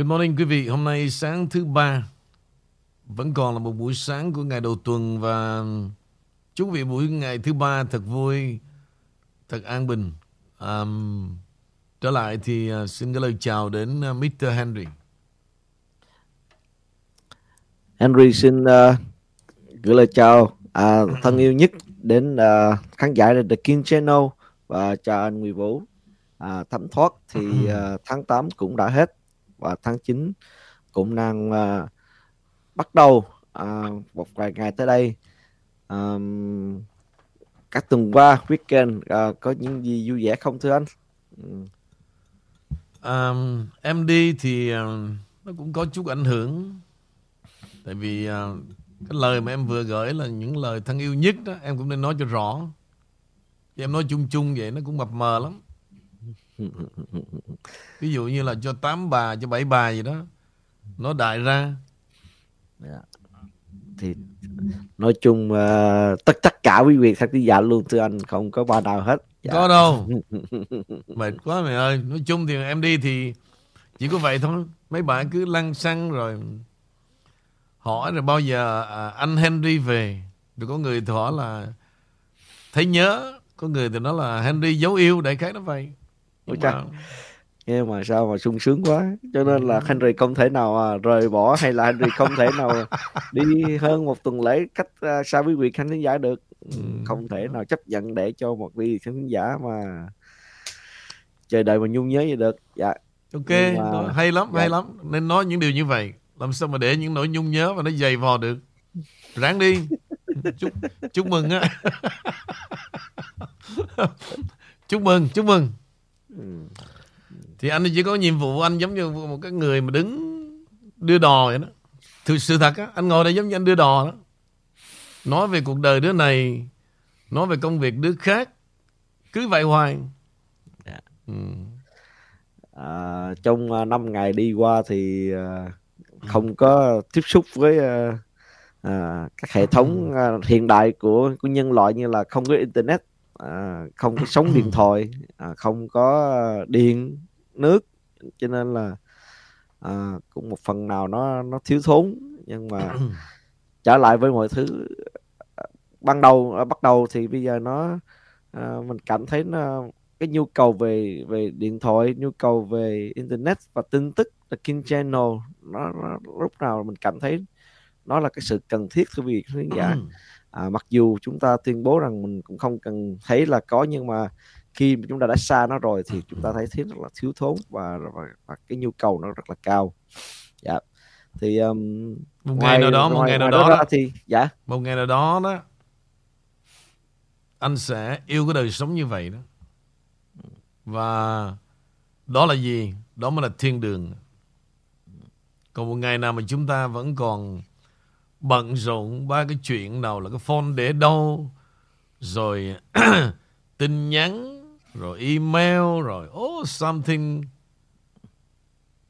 Good morning quý vị. Hôm nay sáng thứ ba vẫn còn là một buổi sáng của ngày đầu tuần và chúc quý vị buổi ngày thứ ba thật vui, thật an bình. Um, trở lại thì uh, xin gửi lời chào đến uh, Mr. Henry. Henry xin uh, gửi lời chào uh, thân yêu nhất đến uh, khán giả The King Channel và chào anh Nguyễn Vũ. Uh, thấm thoát thì uh, tháng 8 cũng đã hết và tháng 9 cũng đang uh, bắt đầu uh, một vài ngày tới đây. Um, các tuần qua weekend uh, có những gì vui vẻ không thưa anh? Um, em đi thì uh, nó cũng có chút ảnh hưởng. Tại vì uh, cái lời mà em vừa gửi là những lời thân yêu nhất đó em cũng nên nói cho rõ. Chứ em nói chung chung vậy nó cũng mập mờ lắm ví dụ như là cho tám bà cho bảy bà gì đó nó đại ra. Yeah. Dạ. thì nói chung uh, tất tất cả quý vị khán giả luôn thưa anh không có bà nào hết. Dạ. có đâu. Mệt quá mày ơi. Nói chung thì em đi thì chỉ có vậy thôi. Mấy bạn cứ lăn xăng rồi hỏi rồi bao giờ à, anh Henry về. Rồi có người thì hỏi là thấy nhớ. Có người thì nói là Henry dấu yêu đại khái nó vậy Ôi mà... nghe mà sao mà sung sướng quá. Cho nên là Henry không thể nào à, rời bỏ hay là Henry không thể nào đi hơn một tuần lễ cách uh, xa với vị khán giả được. Ừ. không thể nào chấp nhận để cho một vị khán giả mà chờ đợi mà nhung nhớ gì được. Dạ. Ok mà... hay lắm dạ. hay lắm. Nên nói những điều như vậy làm sao mà để những nỗi nhung nhớ mà nó dày vò được? Ráng đi. Chúc chúc mừng á. Chúc mừng chúc mừng thì anh chỉ có nhiệm vụ anh giống như một cái người mà đứng đưa đò vậy đó. Thực sự thật á anh ngồi đây giống như anh đưa đò đó. Nói về cuộc đời đứa này nói về công việc đứa khác cứ vậy hoài. Yeah. ừ. à, trong uh, 5 ngày đi qua thì uh, không có tiếp xúc với uh, uh, các hệ thống hiện đại của của nhân loại như là không có internet à, không có sóng điện thoại à, không có điện nước. Cho nên là à, cũng một phần nào nó nó thiếu thốn. Nhưng mà trở lại với mọi thứ à, ban đầu à, bắt đầu thì bây giờ nó à, mình cảm thấy nó cái nhu cầu về về điện thoại nhu cầu về internet và tin tức là King Channel nó, nó lúc nào mình cảm thấy nó là cái sự cần thiết cho việc khán giả à, mặc dù chúng ta tuyên bố rằng mình cũng không cần thấy là có nhưng mà khi mà chúng ta đã xa nó rồi thì chúng ta thấy thiếu rất là thiếu thốn và, và, và cái nhu cầu nó rất là cao. Dạ. Thì um, một ngày nào đó một ngày nào đó, đó. thì dạ. Một ngày nào đó đó anh sẽ yêu cái đời sống như vậy đó. Và đó là gì? Đó mới là thiên đường. Còn một ngày nào mà chúng ta vẫn còn bận rộn ba cái chuyện nào là cái phone để đâu. Rồi tin nhắn rồi email rồi oh something.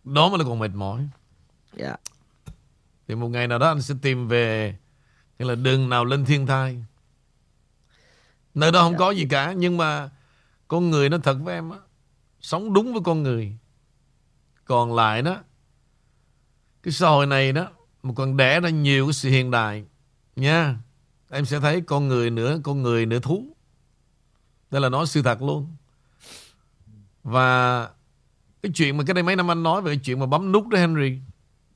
Đó mới là còn mệt mỏi. Yeah. thì một ngày nào đó anh sẽ tìm về cái là đường nào lên thiên thai nơi đó không yeah. có gì cả nhưng mà con người nó thật với em á sống đúng với con người. Còn lại đó cái xã hội này đó mà còn đẻ ra nhiều cái sự hiện đại nha. Em sẽ thấy con người nữa con người nữa thú. Đây là nói sự thật luôn. Và cái chuyện mà cái đây mấy năm anh nói về cái chuyện mà bấm nút đó Henry.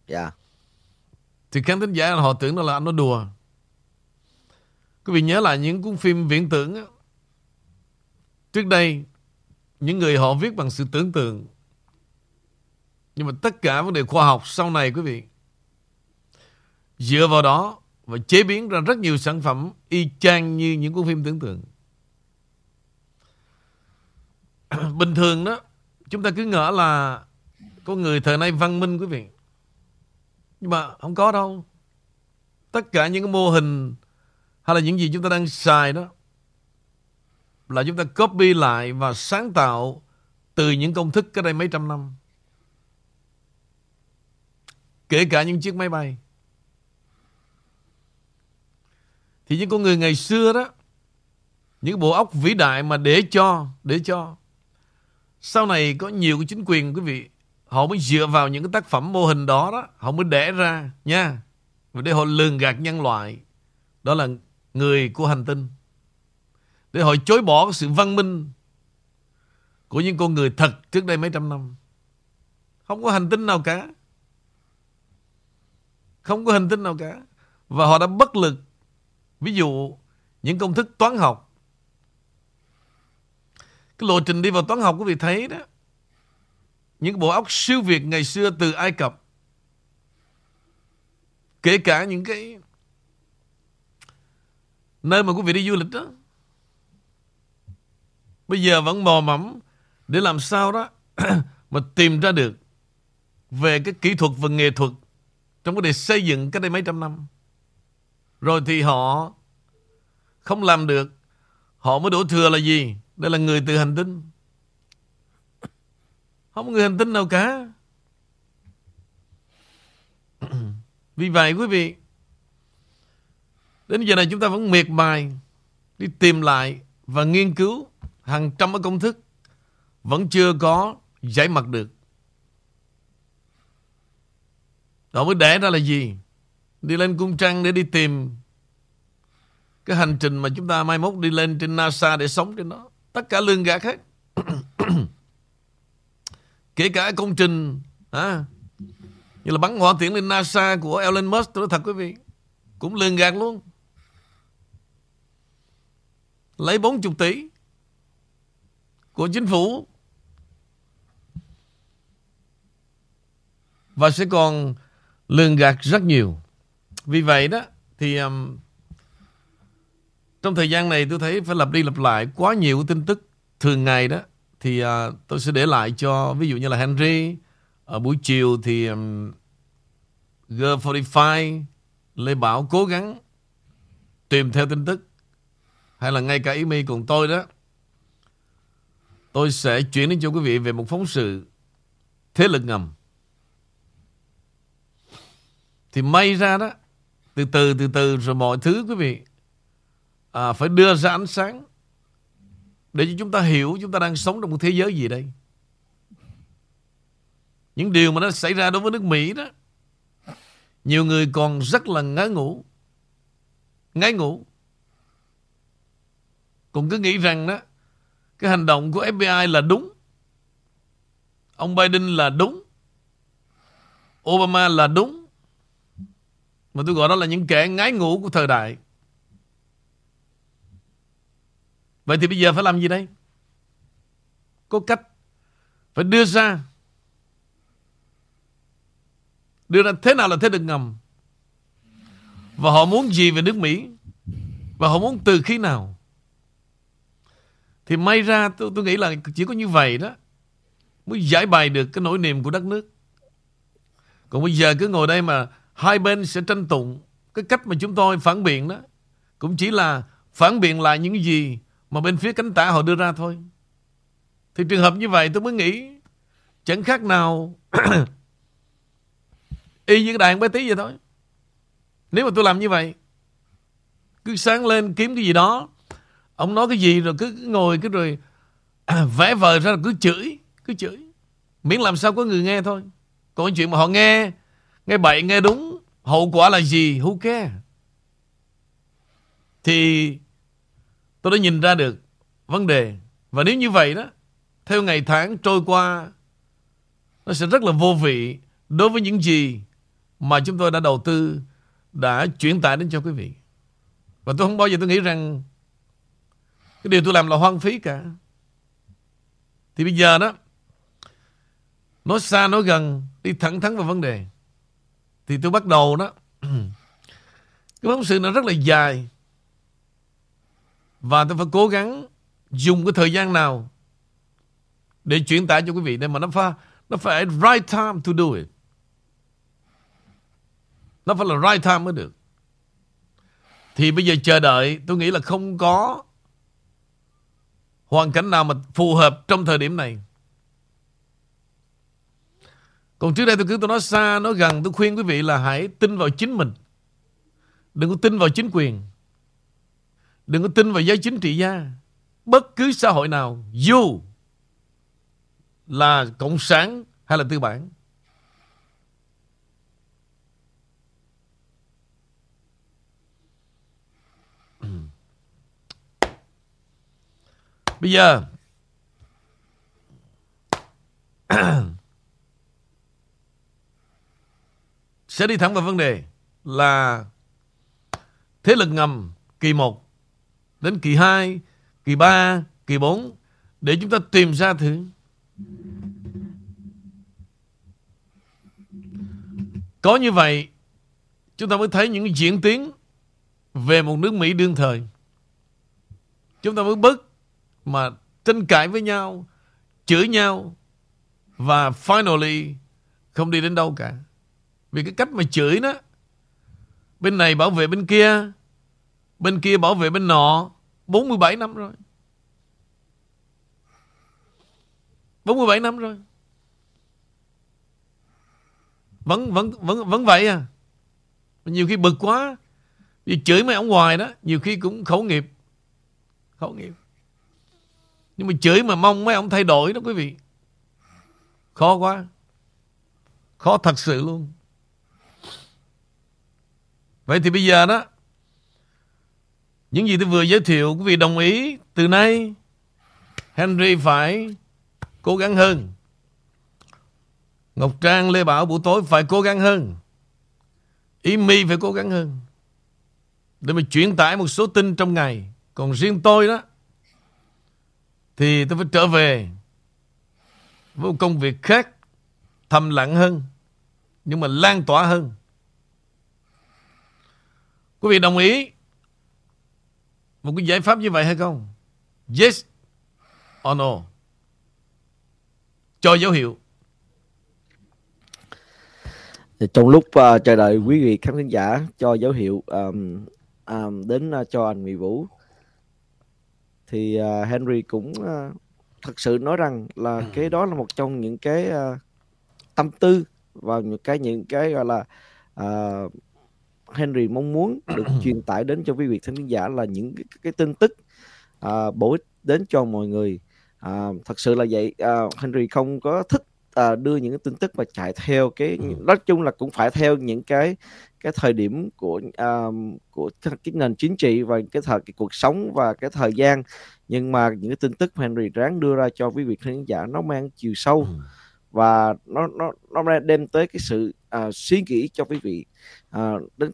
Dạ. Yeah. thì khán thính giả họ tưởng đó là anh nói đùa. Quý vị nhớ lại những cuốn phim viễn tưởng á. Trước đây những người họ viết bằng sự tưởng tượng. Nhưng mà tất cả vấn đề khoa học sau này quý vị dựa vào đó và chế biến ra rất nhiều sản phẩm y chang như những cuốn phim tưởng tượng. Bình thường đó, chúng ta cứ ngỡ là có người thời nay văn minh quý vị. Nhưng mà không có đâu. Tất cả những cái mô hình hay là những gì chúng ta đang xài đó là chúng ta copy lại và sáng tạo từ những công thức cái đây mấy trăm năm. Kể cả những chiếc máy bay. Thì những con người ngày xưa đó, Những bộ óc vĩ đại mà để cho Để cho. Sau này có nhiều cái chính quyền, quý vị, Họ mới dựa vào những cái tác phẩm mô hình đó đó, Họ mới đẻ ra, nha. Và để họ lường gạt nhân loại, Đó là người của hành tinh. Để họ chối bỏ sự văn minh Của những con người thật trước đây mấy trăm năm. Không có hành tinh nào cả. Không có hành tinh nào cả. Và họ đã bất lực Ví dụ, những công thức toán học Cái lộ trình đi vào toán học quý vị thấy đó những bộ óc siêu việt ngày xưa từ Ai Cập. Kể cả những cái nơi mà quý vị đi du lịch đó. Bây giờ vẫn mò mẫm để làm sao đó mà tìm ra được về cái kỹ thuật và nghệ thuật trong cái đề xây dựng cách đây mấy trăm năm. Rồi thì họ không làm được. Họ mới đổ thừa là gì? Đây là người từ hành tinh. Không có người hành tinh nào cả. Vì vậy quý vị, đến giờ này chúng ta vẫn miệt mài đi tìm lại và nghiên cứu hàng trăm cái công thức vẫn chưa có giải mặt được. Đó mới để ra là gì? Đi lên cung trăng để đi tìm cái hành trình mà chúng ta mai mốt đi lên trên NASA để sống trên đó. Tất cả lương gạt hết. Kể cả công trình à, Như là bắn hỏa tiễn lên NASA Của Elon Musk tôi nói thật quý vị Cũng lương gạt luôn Lấy 40 tỷ Của chính phủ Và sẽ còn lường gạt rất nhiều vì vậy đó Thì um, Trong thời gian này tôi thấy phải lặp đi lặp lại Quá nhiều tin tức thường ngày đó thì uh, tôi sẽ để lại cho ví dụ như là Henry ở buổi chiều thì um, G45 Lê Bảo cố gắng tìm theo tin tức hay là ngay cả ý mi cùng tôi đó tôi sẽ chuyển đến cho quý vị về một phóng sự thế lực ngầm. Thì may ra đó từ từ từ từ rồi mọi thứ quý vị à, phải đưa ra ánh sáng để cho chúng ta hiểu chúng ta đang sống trong một thế giới gì đây. Những điều mà nó xảy ra đối với nước Mỹ đó. Nhiều người còn rất là ngái ngủ. Ngái ngủ. Cũng cứ nghĩ rằng đó cái hành động của FBI là đúng. Ông Biden là đúng. Obama là đúng. Mà tôi gọi đó là những kẻ ngái ngủ của thời đại. Vậy thì bây giờ phải làm gì đây? Có cách phải đưa ra. Đưa ra thế nào là thế lực ngầm? Và họ muốn gì về nước Mỹ? Và họ muốn từ khi nào? Thì may ra tôi, tôi nghĩ là chỉ có như vậy đó mới giải bài được cái nỗi niềm của đất nước. Còn bây giờ cứ ngồi đây mà hai bên sẽ tranh tụng cái cách mà chúng tôi phản biện đó cũng chỉ là phản biện lại những gì mà bên phía cánh tả họ đưa ra thôi. Thì trường hợp như vậy tôi mới nghĩ chẳng khác nào y như cái đàn bé tí vậy thôi. Nếu mà tôi làm như vậy cứ sáng lên kiếm cái gì đó ông nói cái gì rồi cứ, ngồi cứ rồi à, vẽ vời ra cứ chửi cứ chửi miễn làm sao có người nghe thôi còn chuyện mà họ nghe nghe bậy nghe đúng hậu quả là gì who care thì Tôi đã nhìn ra được vấn đề. Và nếu như vậy đó, theo ngày tháng trôi qua, nó sẽ rất là vô vị đối với những gì mà chúng tôi đã đầu tư, đã chuyển tải đến cho quý vị. Và tôi không bao giờ tôi nghĩ rằng cái điều tôi làm là hoang phí cả. Thì bây giờ đó, nói xa nói gần, đi thẳng thắn vào vấn đề. Thì tôi bắt đầu đó, cái phóng sự nó rất là dài. Và tôi phải cố gắng dùng cái thời gian nào để chuyển tải cho quý vị Để mà nó phải nó phải right time to do it. Nó phải là right time mới được. Thì bây giờ chờ đợi tôi nghĩ là không có hoàn cảnh nào mà phù hợp trong thời điểm này. Còn trước đây tôi cứ tôi nói xa, nói gần, tôi khuyên quý vị là hãy tin vào chính mình. Đừng có tin vào chính quyền. Đừng có tin vào giới chính trị gia. Bất cứ xã hội nào, dù là cộng sản hay là tư bản bây giờ sẽ đi thẳng vào vấn đề là thế lực ngầm kỳ 1 đến kỳ 2, kỳ 3, kỳ 4 để chúng ta tìm ra thứ. Có như vậy chúng ta mới thấy những diễn tiến về một nước Mỹ đương thời. Chúng ta mới bớt mà tranh cãi với nhau chửi nhau và finally không đi đến đâu cả vì cái cách mà chửi đó bên này bảo vệ bên kia bên kia bảo vệ bên nọ 47 năm rồi. 47 năm rồi. Vẫn vẫn vẫn vẫn vậy à. Nhiều khi bực quá. Vì chửi mấy ông ngoài đó, nhiều khi cũng khẩu nghiệp. Khẩu nghiệp. Nhưng mà chửi mà mong mấy ông thay đổi đó quý vị. Khó quá. Khó thật sự luôn vậy thì bây giờ đó, những gì tôi vừa giới thiệu, quý vị đồng ý, từ nay Henry phải cố gắng hơn. Ngọc Trang, Lê Bảo, buổi tối phải cố gắng hơn. Ý Mi phải cố gắng hơn. Để mà chuyển tải một số tin trong ngày. Còn riêng tôi đó, Thì tôi phải trở về Với một công việc khác, Thầm lặng hơn, Nhưng mà lan tỏa hơn. Quý vị đồng ý Một cái giải pháp như vậy hay không? Yes or no? Cho dấu hiệu. Trong lúc uh, chờ đợi quý vị khán thính giả cho dấu hiệu um, um, đến uh, cho anh Mỹ Vũ thì uh, Henry cũng uh, thật sự nói rằng là ừ. cái đó là một trong những cái uh, tâm tư và những cái những cái gọi là uh, Henry mong muốn được truyền tải đến cho quý vị khán giả là những cái, cái tin tức uh, bổ ích đến cho mọi người uh, thật sự là vậy uh, Henry không có thích uh, đưa những cái tin tức và chạy theo cái ừ. nói chung là cũng phải theo những cái cái thời điểm của uh, của cái nền chính trị và cái thời cái cuộc sống và cái thời gian nhưng mà những cái tin tức Henry ráng đưa ra cho quý vị khán giả nó mang chiều sâu ừ. và nó nó nó đem tới cái sự uh, suy nghĩ cho quý vị uh, đến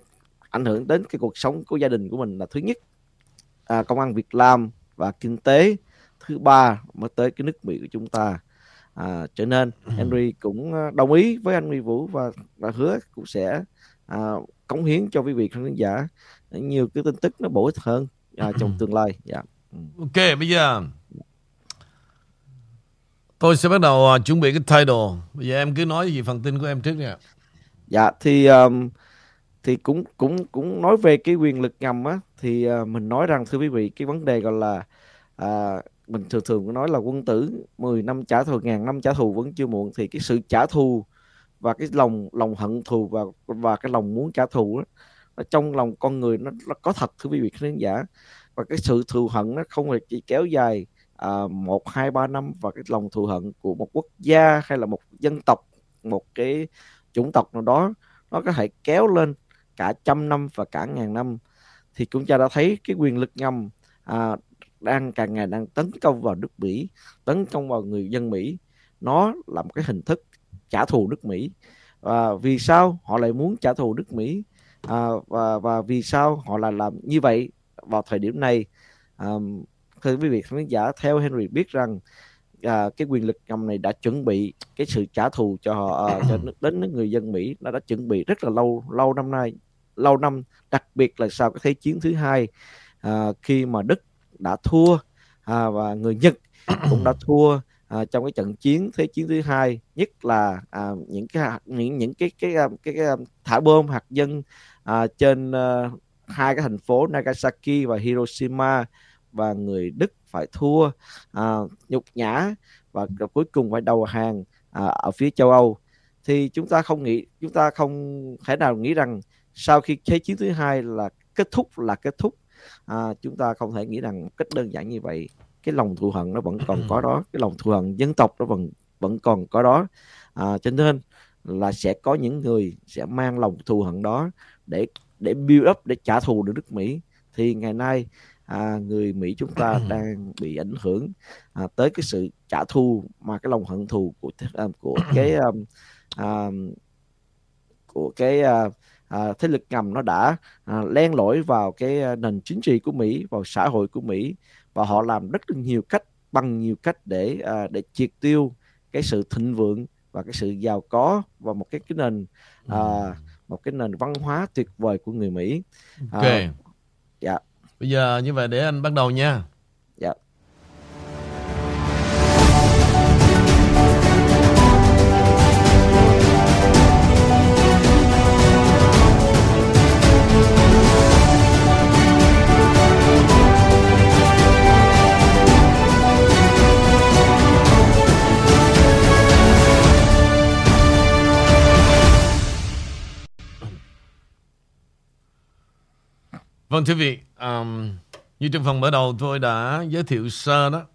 ảnh hưởng đến cái cuộc sống của gia đình của mình là thứ nhất uh, công ăn việc làm và kinh tế. Thứ ba mới tới cái nước Mỹ của chúng ta à, cho nên. Ừ. Henry cũng ờ, đồng ý với anh Huy Vũ và, và hứa cũng sẽ à, cống hiến cho quý vị khán giả. Nhiều cái tin tức nó bổ ích hơn à, trong tương lai. Dạ. Ừ. ok bây giờ tôi sẽ bắt đầu uh, chuẩn bị cái title bây giờ em cứ nói gì phần tin của em trước nha dạ thì um, thì cũng cũng cũng nói về cái quyền lực ngầm á thì uh, mình nói rằng thưa quý vị cái vấn đề gọi là uh, mình thường thường nói là quân tử 10 năm trả thù ngàn năm trả thù vẫn chưa muộn thì cái sự trả thù và cái lòng lòng hận thù và và cái lòng muốn trả thù đó, nó trong lòng con người nó, nó có thật thưa quý vị khán giả. Và cái sự thù hận nó không phải chỉ kéo dài à, một hai ba năm và cái lòng thù hận của một quốc gia hay là một dân tộc một cái chủng tộc nào đó nó có thể kéo lên cả trăm năm và cả ngàn năm thì chúng ta đã thấy cái quyền lực ngầm à, đang càng ngày đang tấn công vào nước Mỹ, tấn công vào người dân Mỹ. Nó là một cái hình thức trả thù nước Mỹ. Và vì sao họ lại muốn trả thù nước Mỹ? À, và và vì sao họ lại làm như vậy vào thời điểm này? À, thưa quý vị khán giả, theo Henry biết rằng à, cái quyền lực ngầm này đã chuẩn bị cái sự trả thù cho họ à, cho đến người dân Mỹ nó đã chuẩn bị rất là lâu lâu năm nay lâu năm đặc biệt là sau cái thế chiến thứ hai à, khi mà Đức đã thua à, và người Nhật cũng đã thua à, trong cái trận chiến thế chiến thứ hai nhất là à, những cái những những cái cái cái, cái, cái thả bom hạt nhân à, trên uh, hai cái thành phố Nagasaki và Hiroshima và người Đức phải thua à, nhục nhã và cuối cùng phải đầu hàng à, ở phía châu Âu. Thì chúng ta không nghĩ chúng ta không thể nào nghĩ rằng sau khi thế chiến thứ hai là kết thúc là kết thúc à, chúng ta không thể nghĩ rằng cách đơn giản như vậy cái lòng thù hận nó vẫn còn có đó cái lòng thù hận dân tộc nó vẫn vẫn còn có đó. À, cho nên là sẽ có những người sẽ mang lòng thù hận đó để để build up để trả thù được nước Mỹ. Thì ngày nay à, người Mỹ chúng ta đang bị ảnh hưởng à, tới cái sự trả thù mà cái lòng hận thù của à, của cái à, của cái à, à, thế lực ngầm nó đã à, len lỏi vào cái à, nền chính trị của Mỹ vào xã hội của Mỹ và họ làm rất nhiều cách bằng nhiều cách để à, để triệt tiêu cái sự thịnh vượng và cái sự giàu có và một cái cái nền à, một cái nền văn hóa tuyệt vời của người Mỹ. Ok. À, dạ. Bây giờ như vậy để anh bắt đầu nha. Dạ. Vâng thưa vị, um, như trong phần mở đầu tôi đã giới thiệu sơ đó.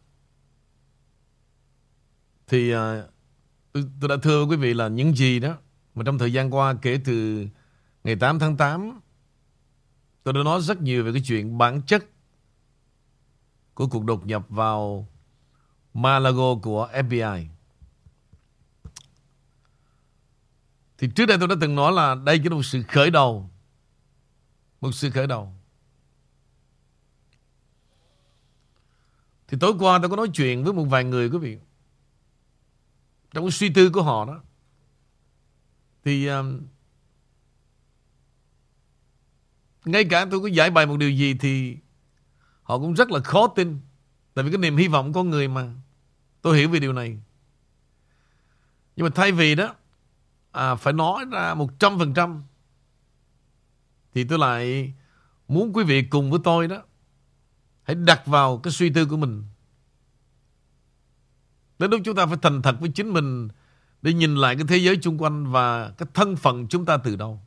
Thì uh, tôi, tôi đã thưa quý vị là những gì đó mà trong thời gian qua kể từ ngày 8 tháng 8 tôi đã nói rất nhiều về cái chuyện bản chất của cuộc đột nhập vào Malago của FBI. Thì trước đây tôi đã từng nói là đây chỉ là một sự khởi đầu. Một sự khởi đầu. Thì tối qua tôi có nói chuyện với một vài người quý vị. Trong cái suy tư của họ đó. Thì um, Ngay cả tôi có giải bài một điều gì Thì Họ cũng rất là khó tin. Tại vì cái niềm hy vọng con người mà. Tôi hiểu về điều này. Nhưng mà thay vì đó à, Phải nói ra một trăm phần trăm Thì tôi lại Muốn quý vị cùng với tôi đó Hãy đặt vào cái suy tư của mình. Đến lúc chúng ta phải thành thật với chính mình để nhìn lại cái thế giới xung quanh và cái thân phận chúng ta từ đâu.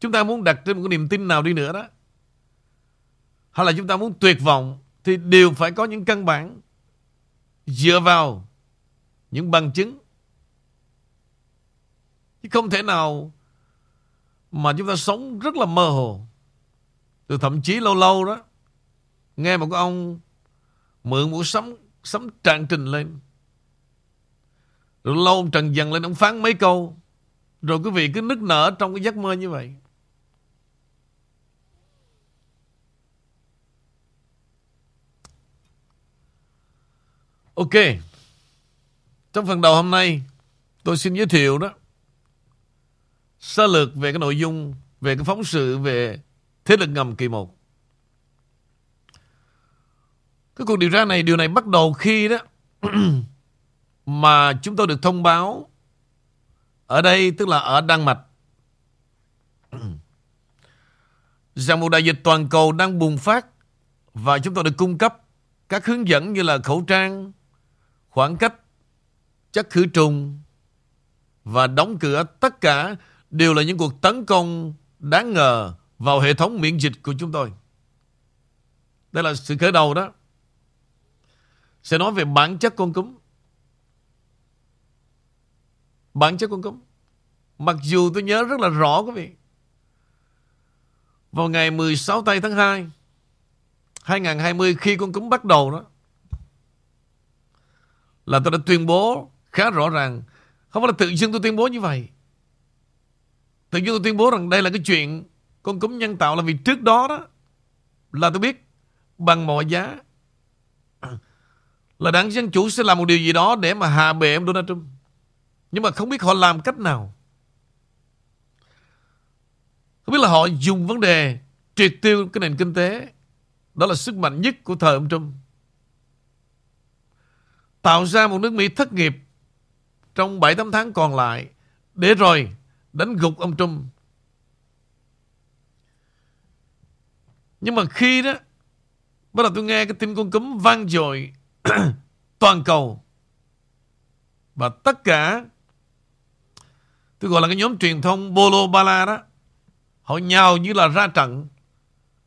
Chúng ta muốn đặt trên một cái niềm tin nào đi nữa đó. Hay là chúng ta muốn tuyệt vọng thì đều phải có những căn bản dựa vào những bằng chứng. Chứ không thể nào mà chúng ta sống rất là mơ hồ. Từ thậm chí lâu lâu đó, nghe một cái ông mượn một sấm sấm tràn trình lên. Rồi lâu ông trần dần lên, ông phán mấy câu. Rồi quý vị cứ nức nở trong cái giấc mơ như vậy. Ok. Trong phần đầu hôm nay, tôi xin giới thiệu đó sơ lược về cái nội dung về cái phóng sự về thế lực ngầm kỳ một. Cái cuộc điều tra này, điều này bắt đầu khi đó mà chúng tôi được thông báo ở đây tức là ở Đan Mạch rằng một đại dịch toàn cầu đang bùng phát và chúng tôi được cung cấp các hướng dẫn như là khẩu trang, khoảng cách, chất khử trùng và đóng cửa tất cả đều là những cuộc tấn công đáng ngờ vào hệ thống miễn dịch của chúng tôi. Đây là sự khởi đầu đó. Sẽ nói về bản chất con cúm. Bản chất con cúm. Mặc dù tôi nhớ rất là rõ quý vị. Vào ngày 16 tây tháng 2 2020 khi con cúm bắt đầu đó, là tôi đã tuyên bố khá rõ ràng không phải là tự dưng tôi tuyên bố như vậy Tự nhiên tôi tuyên bố rằng đây là cái chuyện con cúm nhân tạo là vì trước đó đó là tôi biết bằng mọi giá là đảng Dân Chủ sẽ làm một điều gì đó để mà hạ bệ em Donald Trump. Nhưng mà không biết họ làm cách nào. Không biết là họ dùng vấn đề triệt tiêu cái nền kinh tế. Đó là sức mạnh nhất của thời ông Trump. Tạo ra một nước Mỹ thất nghiệp trong 7-8 tháng còn lại. Để rồi đánh gục ông Trump. Nhưng mà khi đó, bắt đầu tôi nghe cái tin con cúm vang dội toàn cầu và tất cả, tôi gọi là cái nhóm truyền thông Bolo Bala đó, họ nhào như là ra trận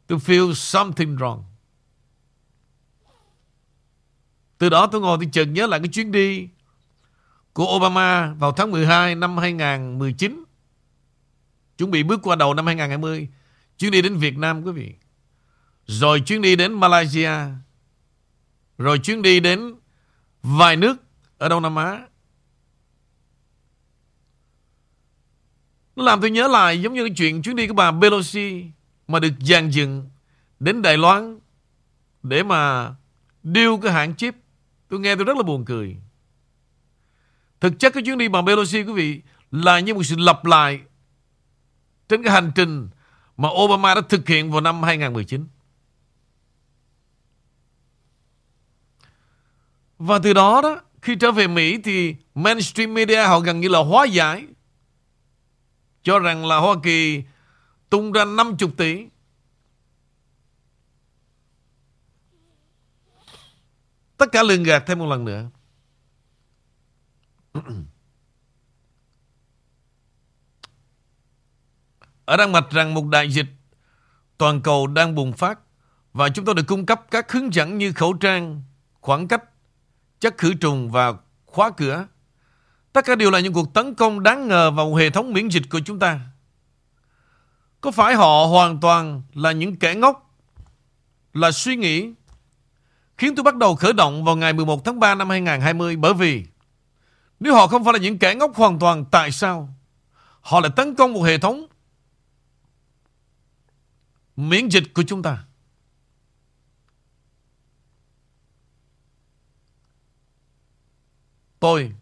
Tôi feel something wrong Từ đó tôi ngồi tôi chợt nhớ lại cái chuyến đi của Obama vào tháng 12 năm 2019. Chuẩn bị bước qua đầu năm 2020. Chuyến đi đến Việt Nam, quý vị. Rồi chuyến đi đến Malaysia. Rồi chuyến đi đến vài nước ở Đông Nam Á. Nó làm tôi nhớ lại giống như cái chuyện chuyến đi của bà Pelosi mà được dàn dựng đến Đài Loan để mà điêu cái hãng chip. Tôi nghe tôi rất là buồn cười. Thực chất cái chuyến đi bà Pelosi, quý vị, là như một sự lặp lại trên cái hành trình mà Obama đã thực hiện vào năm 2019. Và từ đó đó, khi trở về Mỹ thì mainstream media họ gần như là hóa giải cho rằng là Hoa Kỳ tung ra 50 tỷ Tất cả lường gạt thêm một lần nữa. Ở đang mặt rằng một đại dịch toàn cầu đang bùng phát và chúng tôi được cung cấp các hướng dẫn như khẩu trang, khoảng cách, chất khử trùng và khóa cửa. Tất cả đều là những cuộc tấn công đáng ngờ vào hệ thống miễn dịch của chúng ta. Có phải họ hoàn toàn là những kẻ ngốc, là suy nghĩ khiến tôi bắt đầu khởi động vào ngày 11 tháng 3 năm 2020 bởi vì nếu họ không phải là những kẻ ngốc hoàn toàn, tại sao họ lại tấn công một hệ thống miễn dịch của chúng ta? Tôi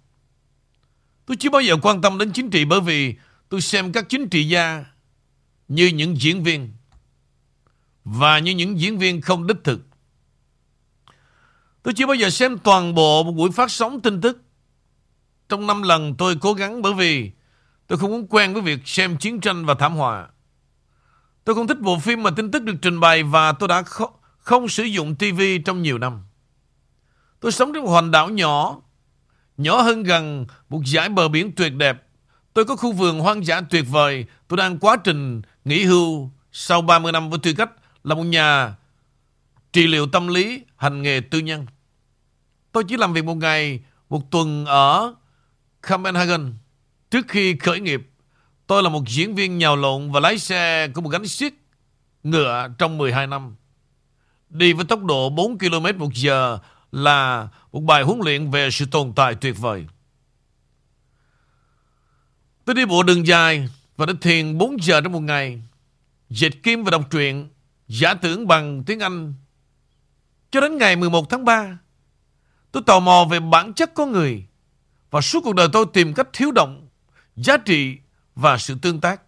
Tôi chưa bao giờ quan tâm đến chính trị bởi vì tôi xem các chính trị gia như những diễn viên và như những diễn viên không đích thực. Tôi chưa bao giờ xem toàn bộ một buổi phát sóng tin tức. Trong năm lần tôi cố gắng bởi vì tôi không muốn quen với việc xem chiến tranh và thảm họa. Tôi không thích bộ phim mà tin tức được trình bày và tôi đã không, không sử dụng TV trong nhiều năm. Tôi sống trên một hòn đảo nhỏ, nhỏ hơn gần một dải bờ biển tuyệt đẹp. Tôi có khu vườn hoang dã tuyệt vời. Tôi đang quá trình nghỉ hưu sau 30 năm với tư cách là một nhà trị liệu tâm lý, hành nghề tư nhân. Tôi chỉ làm việc một ngày, một tuần ở Copenhagen. Trước khi khởi nghiệp, tôi là một diễn viên nhào lộn và lái xe của một gánh xiếc ngựa trong 12 năm. Đi với tốc độ 4 km một giờ là một bài huấn luyện về sự tồn tại tuyệt vời. Tôi đi bộ đường dài và đã thiền 4 giờ trong một ngày. Dịch kim và đọc truyện, giả tưởng bằng tiếng Anh. Cho đến ngày 11 tháng 3, Tôi tò mò về bản chất con người và suốt cuộc đời tôi tìm cách thiếu động, giá trị và sự tương tác.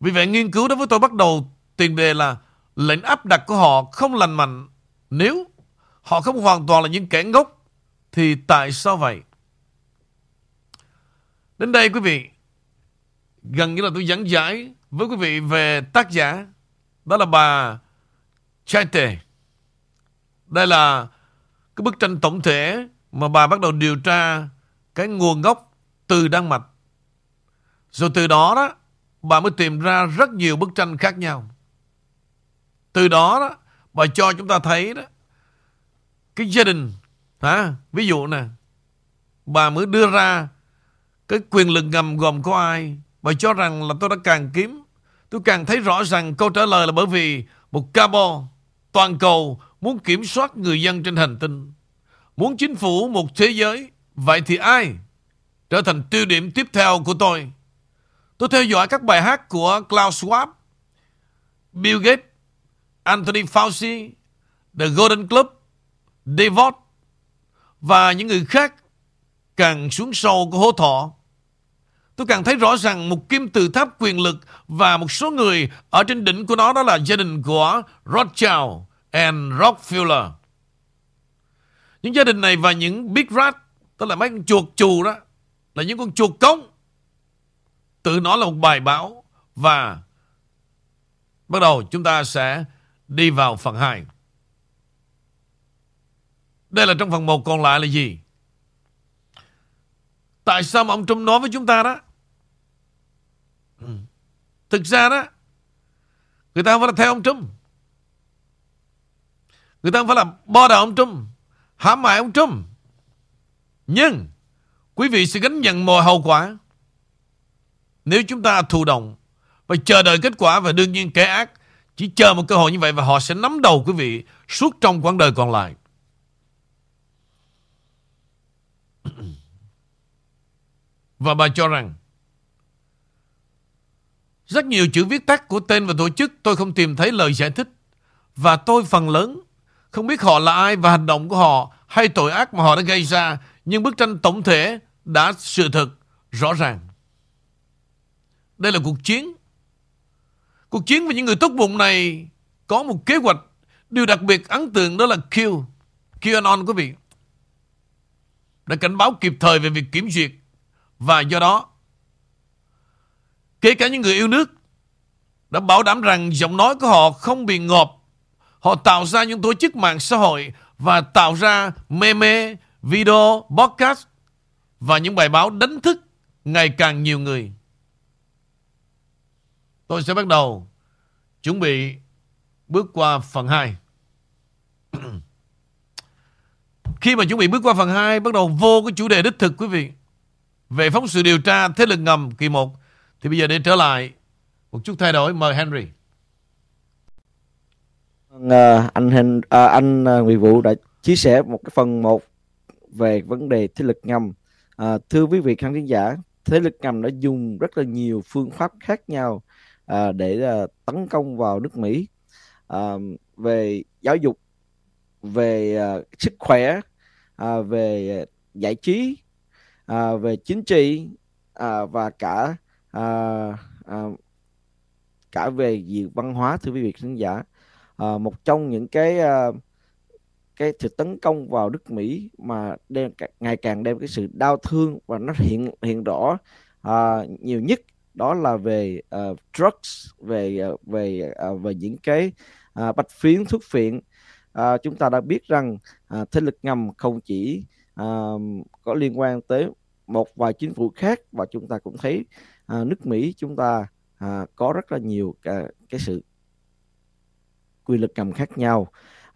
Vì vậy nghiên cứu đối với tôi bắt đầu tiền đề là lệnh áp đặt của họ không lành mạnh. Nếu họ không hoàn toàn là những kẻ ngốc thì tại sao vậy? Đến đây quý vị, gần như là tôi dẫn giải với quý vị về tác giả. Đó là bà Chaite. Đây là cái bức tranh tổng thể mà bà bắt đầu điều tra cái nguồn gốc từ Đan Mạch. Rồi từ đó đó, bà mới tìm ra rất nhiều bức tranh khác nhau. Từ đó đó, bà cho chúng ta thấy đó, cái gia đình, hả? ví dụ nè, bà mới đưa ra cái quyền lực ngầm gồm có ai. Bà cho rằng là tôi đã càng kiếm, tôi càng thấy rõ rằng câu trả lời là bởi vì một cabo toàn cầu muốn kiểm soát người dân trên hành tinh, muốn chính phủ một thế giới, vậy thì ai trở thành tiêu điểm tiếp theo của tôi? Tôi theo dõi các bài hát của Klaus Schwab, Bill Gates, Anthony Fauci, The Golden Club, Devot và những người khác càng xuống sâu của hố thọ. Tôi càng thấy rõ rằng một kim tự tháp quyền lực và một số người ở trên đỉnh của nó đó là gia đình của Rothschild, and Rockefeller. Những gia đình này và những Big Rat, tức là mấy con chuột chù đó, là những con chuột cống. Tự nó là một bài báo và bắt đầu chúng ta sẽ đi vào phần 2. Đây là trong phần 1 còn lại là gì? Tại sao mà ông Trump nói với chúng ta đó? Thực ra đó, người ta không phải là theo ông Trump. Người ta không phải là bo đầu ông Trump hãm hại ông Trump. Nhưng quý vị sẽ gánh nhận mọi hậu quả nếu chúng ta thụ động và chờ đợi kết quả và đương nhiên kẻ ác chỉ chờ một cơ hội như vậy và họ sẽ nắm đầu quý vị suốt trong quãng đời còn lại. Và bà cho rằng, rất nhiều chữ viết tắt của tên và tổ chức tôi không tìm thấy lời giải thích. Và tôi phần lớn không biết họ là ai và hành động của họ hay tội ác mà họ đã gây ra. Nhưng bức tranh tổng thể đã sự thật rõ ràng. Đây là cuộc chiến. Cuộc chiến với những người tốt bụng này có một kế hoạch. Điều đặc biệt ấn tượng đó là Q. QAnon quý vị. Đã cảnh báo kịp thời về việc kiểm duyệt. Và do đó, kể cả những người yêu nước đã bảo đảm rằng giọng nói của họ không bị ngọt. Họ tạo ra những tổ chức mạng xã hội và tạo ra meme, video, podcast và những bài báo đánh thức ngày càng nhiều người. Tôi sẽ bắt đầu chuẩn bị bước qua phần 2. Khi mà chuẩn bị bước qua phần 2, bắt đầu vô cái chủ đề đích thực quý vị. Về phóng sự điều tra thế lực ngầm kỳ 1 thì bây giờ để trở lại một chút thay đổi mời Henry. Vâng, à, anh Hen, à, anh à, Nguyễn Vũ đã chia sẻ một cái phần một về vấn đề thế lực ngầm. À, thưa quý vị khán giả, thế lực ngầm đã dùng rất là nhiều phương pháp khác nhau à, để à, tấn công vào nước Mỹ. À, về giáo dục, về à, sức khỏe, à, về giải trí, à, về chính trị à, và cả à, à, cả về gì văn hóa thưa quý vị khán giả. À, một trong những cái à, cái sự tấn công vào nước Mỹ mà đem ngày càng đem cái sự đau thương và nó hiện hiện rõ à, nhiều nhất đó là về uh, drugs về uh, về uh, về những cái uh, bạch phiến thuốc phiện. Uh, chúng ta đã biết rằng uh, thế lực ngầm không chỉ uh, có liên quan tới một vài chính phủ khác và chúng ta cũng thấy uh, nước Mỹ chúng ta uh, có rất là nhiều cái, cái sự quyền lực ngầm khác nhau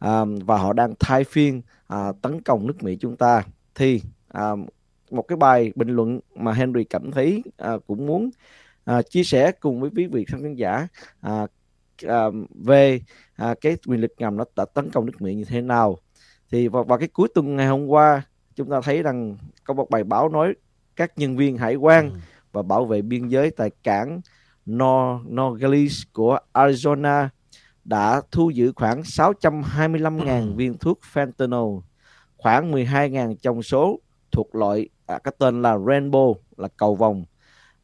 uh, và họ đang thay phiên uh, tấn công nước Mỹ chúng ta. Thì uh, một cái bài bình luận mà Henry cảm thấy uh, cũng muốn à, chia sẻ cùng với quý vị khán giả à, à, về à, cái quyền lực ngầm nó đã tấn công nước Mỹ như thế nào thì vào, vào cái cuối tuần ngày hôm qua chúng ta thấy rằng có một bài báo nói các nhân viên hải quan ừ. và bảo vệ biên giới tại cảng Nogales của Arizona đã thu giữ khoảng 625.000 ừ. viên thuốc fentanyl, khoảng 12.000 trong số thuộc loại à, cái tên là Rainbow là cầu vồng.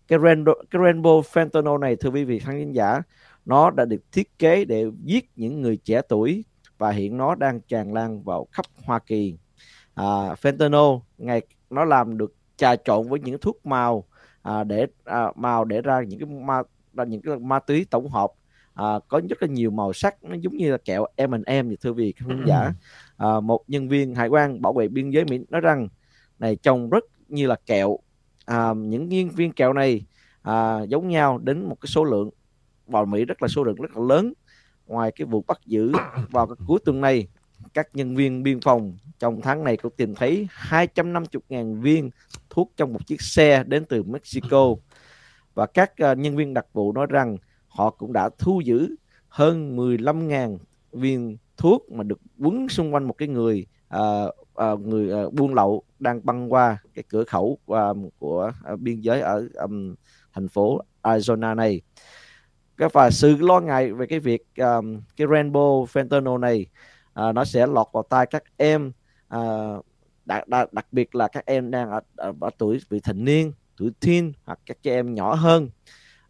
Cái Rainbow, cái Rainbow fentanyl này thưa quý vị khán giả, nó đã được thiết kế để giết những người trẻ tuổi và hiện nó đang tràn lan vào khắp Hoa Kỳ. À, fentanyl ngày nó làm được trà trộn với những thuốc màu à, để à, màu để ra những cái ma ra những cái ma túy tổng hợp. À, có rất là nhiều màu sắc nó giống như là kẹo M&M như thưa vị khán giả. À, một nhân viên hải quan bảo vệ biên giới Mỹ nói rằng này trông rất như là kẹo à, những viên viên kẹo này à, giống nhau đến một cái số lượng vào Mỹ rất là số lượng rất là lớn. Ngoài cái vụ bắt giữ vào cái cuối tuần này các nhân viên biên phòng trong tháng này cũng tìm thấy 250.000 viên thuốc trong một chiếc xe đến từ Mexico. Và các uh, nhân viên đặc vụ nói rằng họ cũng đã thu giữ hơn 15.000 viên thuốc mà được quấn xung quanh một cái người uh, uh, người uh, buôn lậu đang băng qua cái cửa khẩu uh, của uh, biên giới ở um, thành phố Arizona này. Cái và sự lo ngại về cái việc um, cái rainbow fentanyl này uh, nó sẽ lọt vào tay các em uh, đặc, đặc, đặc biệt là các em đang ở, ở, ở tuổi vị thành niên tuổi teen hoặc các trẻ em nhỏ hơn.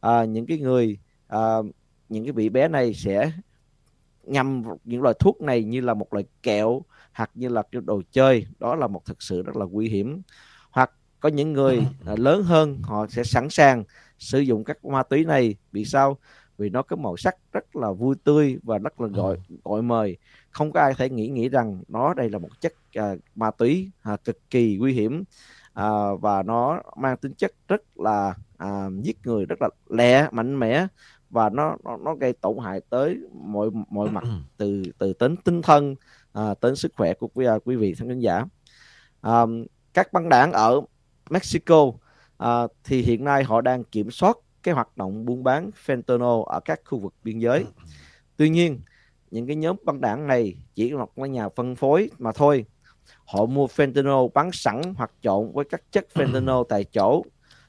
Uh, những cái người uh, những cái vị bé này sẽ nhằm những loại thuốc này như là một loại kẹo hoặc như là cái đồ chơi đó là một thực sự rất là nguy hiểm. Hoặc có những người à, lớn hơn họ sẽ sẵn sàng sử dụng các ma túy này. Vì sao? Vì nó có màu sắc rất là vui tươi và rất là gọi gọi mời. Không có ai thể nghĩ nghĩ rằng nó đây là một chất à, ma túy à, cực kỳ nguy hiểm à, và nó mang tính chất rất là à, giết người rất là lẹ mạnh mẽ và nó nó, nó gây tổn hại tới mọi mọi mặt từ từ tính tinh thần à, đến sức khỏe của quý, à, quý vị khán giả. À, các băng đảng ở Mexico à, thì hiện nay họ đang kiểm soát cái hoạt động buôn bán fentanyl ở các khu vực biên giới. Tuy nhiên những cái nhóm băng đảng này chỉ là một nhà phân phối mà thôi. Họ mua fentanyl bán sẵn hoặc trộn với các chất fentanyl tại chỗ.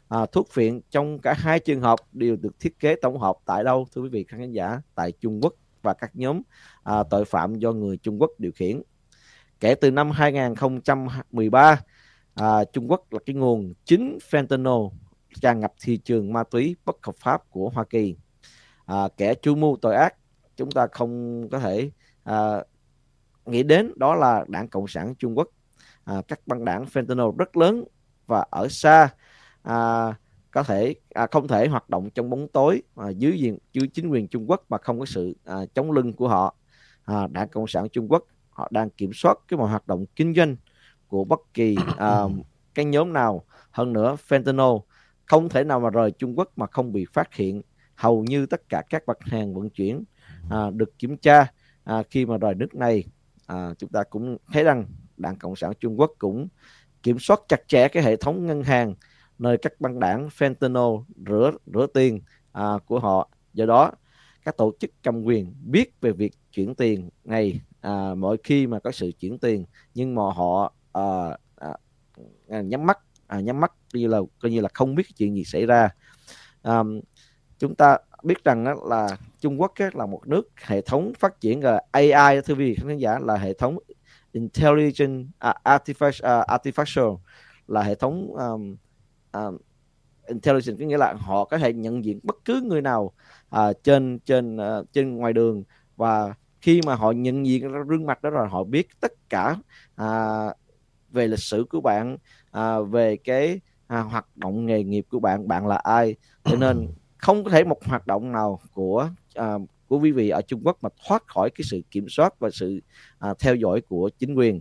À, thuốc phiện trong cả hai trường hợp đều được thiết kế tổng hợp tại đâu thưa quý vị khán giả tại Trung Quốc và các nhóm à, tội phạm do người Trung Quốc điều khiển. Kể từ năm 2013 à, Trung Quốc là cái nguồn chính fentanyl tràn ngập thị trường ma túy bất hợp pháp của Hoa Kỳ. À, kẻ chủ mưu tội ác chúng ta không có thể à, nghĩ đến đó là đảng cộng sản Trung Quốc. À, các băng đảng fentanyl rất lớn và ở xa à, có thể à, không thể hoạt động trong bóng tối à, dưới diện dưới chính quyền Trung Quốc mà không có sự à, chống lưng của họ. À, đảng cộng sản Trung Quốc họ đang kiểm soát cái mọi hoạt động kinh doanh của bất kỳ à, cái nhóm nào. Hơn nữa fentanyl không thể nào mà rời Trung Quốc mà không bị phát hiện. Hầu như tất cả các mặt hàng vận chuyển à, được kiểm tra à, khi mà rời nước này. À, chúng ta cũng thấy rằng đảng cộng sản Trung Quốc cũng kiểm soát chặt chẽ cái hệ thống ngân hàng nơi các băng đảng fentanyl rửa rửa tiền à, của họ. Do đó các tổ chức cầm quyền biết về việc chuyển tiền này à, mỗi khi mà có sự chuyển tiền nhưng mà họ à, à, à nhắm mắt à, nhắm mắt như là coi như là không biết chuyện gì xảy ra. À, chúng ta biết rằng đó là Trung Quốc là một nước hệ thống phát triển là AI thưa quý vị khán giả là hệ thống intelligent à, uh, artificial, uh, à, artificial là hệ thống um, um, intelligent có nghĩa là họ có thể nhận diện bất cứ người nào uh, trên trên uh, trên ngoài đường. Và khi mà họ nhận diện gương mặt đó rồi họ biết tất cả uh, về lịch sử của bạn uh, về cái uh, hoạt động nghề nghiệp của bạn bạn là ai. Cho nên không có thể một hoạt động nào của uh, của quý vị ở Trung Quốc mà thoát khỏi cái sự kiểm soát và sự uh, theo dõi của chính quyền.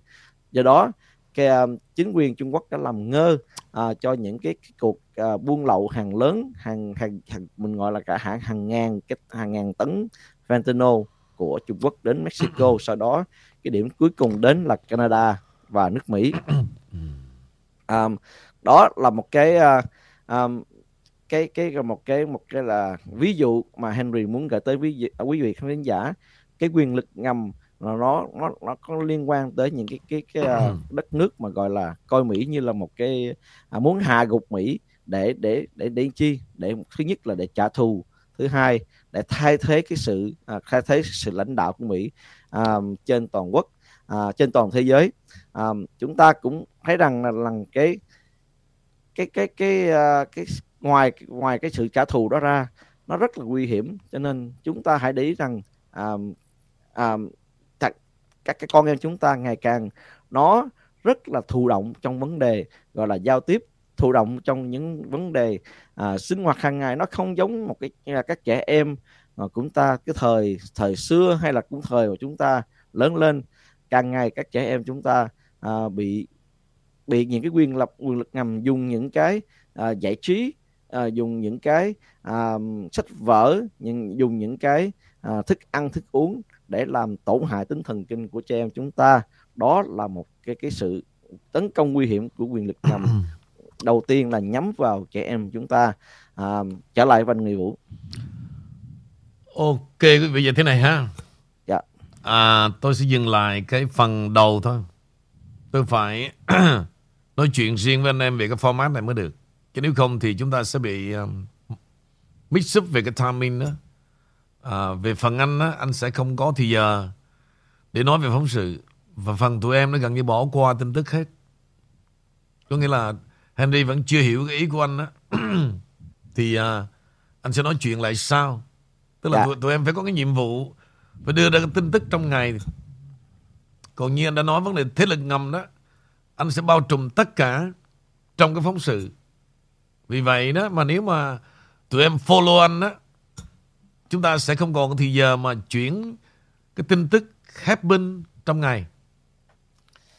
Do đó cái uh, chính quyền Trung Quốc đã làm ngơ uh, cho những cái, cái cuộc uh, buôn lậu hàng lớn hàng, hàng hàng mình gọi là cả hàng hàng ngàn cái hàng ngàn tấn fentanyl của Trung Quốc đến Mexico. Sau đó cái điểm cuối cùng đến là Canada và nước Mỹ. Um, đó là một cái uh, um, cái cái một cái một cái là ví dụ mà Henry muốn gửi tới quý vị, quý vị khán giả. Cái quyền lực ngầm nó nó nó có liên quan tới những cái cái cái uh, đất nước mà gọi là coi Mỹ như là một cái uh, muốn hạ gục Mỹ để để để để chi? Để thứ nhất là để trả thù thứ hai để thay thế cái sự uh, thay thế sự lãnh đạo của Mỹ uh, trên toàn quốc uh, trên toàn thế giới. Uh, chúng ta cũng thấy rằng là, là cái cái cái cái uh, cái ngoài ngoài cái sự trả thù đó ra nó rất là nguy hiểm. Cho nên chúng ta hãy để ý rằng à, à, các cái con em chúng ta ngày càng nó rất là thụ động trong vấn đề gọi là giao tiếp thụ động trong những vấn đề à, sinh hoạt hàng ngày. Nó không giống một cái à, các trẻ em mà chúng ta cái thời thời xưa hay là cũng thời mà chúng ta lớn lên càng ngày các trẻ em chúng ta à, bị bị những cái quyền lập quyền lực ngầm dùng những cái à, giải trí à, dùng những cái à, sách vở những dùng những cái à, thức ăn thức uống để làm tổn hại tính thần kinh của trẻ em chúng ta. Đó là một cái cái sự tấn công nguy hiểm của quyền lực ngầm đầu tiên là nhắm vào trẻ em chúng ta. À, trở lại văn người vũ. Ok quý vị vậy thế này ha. Dạ. À, tôi sẽ dừng lại cái phần đầu thôi. Tôi phải nói chuyện riêng với anh em về cái format này mới được. Chứ nếu không thì chúng ta sẽ bị um, mix up về cái timing đó. À, về phần anh á, anh sẽ không có thì giờ để nói về phóng sự. Và phần tụi em nó gần như bỏ qua tin tức hết. Có nghĩa là Henry vẫn chưa hiểu cái ý của anh á. thì uh, anh sẽ nói chuyện lại sau. Tức là dạ. tụi, tụi em phải có cái nhiệm vụ phải đưa ra cái tin tức trong ngày. Còn như anh đã nói vấn đề thế lực ngầm đó, anh sẽ bao trùm tất cả trong cái phóng sự. Vì vậy đó mà nếu mà tụi em follow anh đó chúng ta sẽ không còn thì giờ mà chuyển cái tin tức happen trong ngày.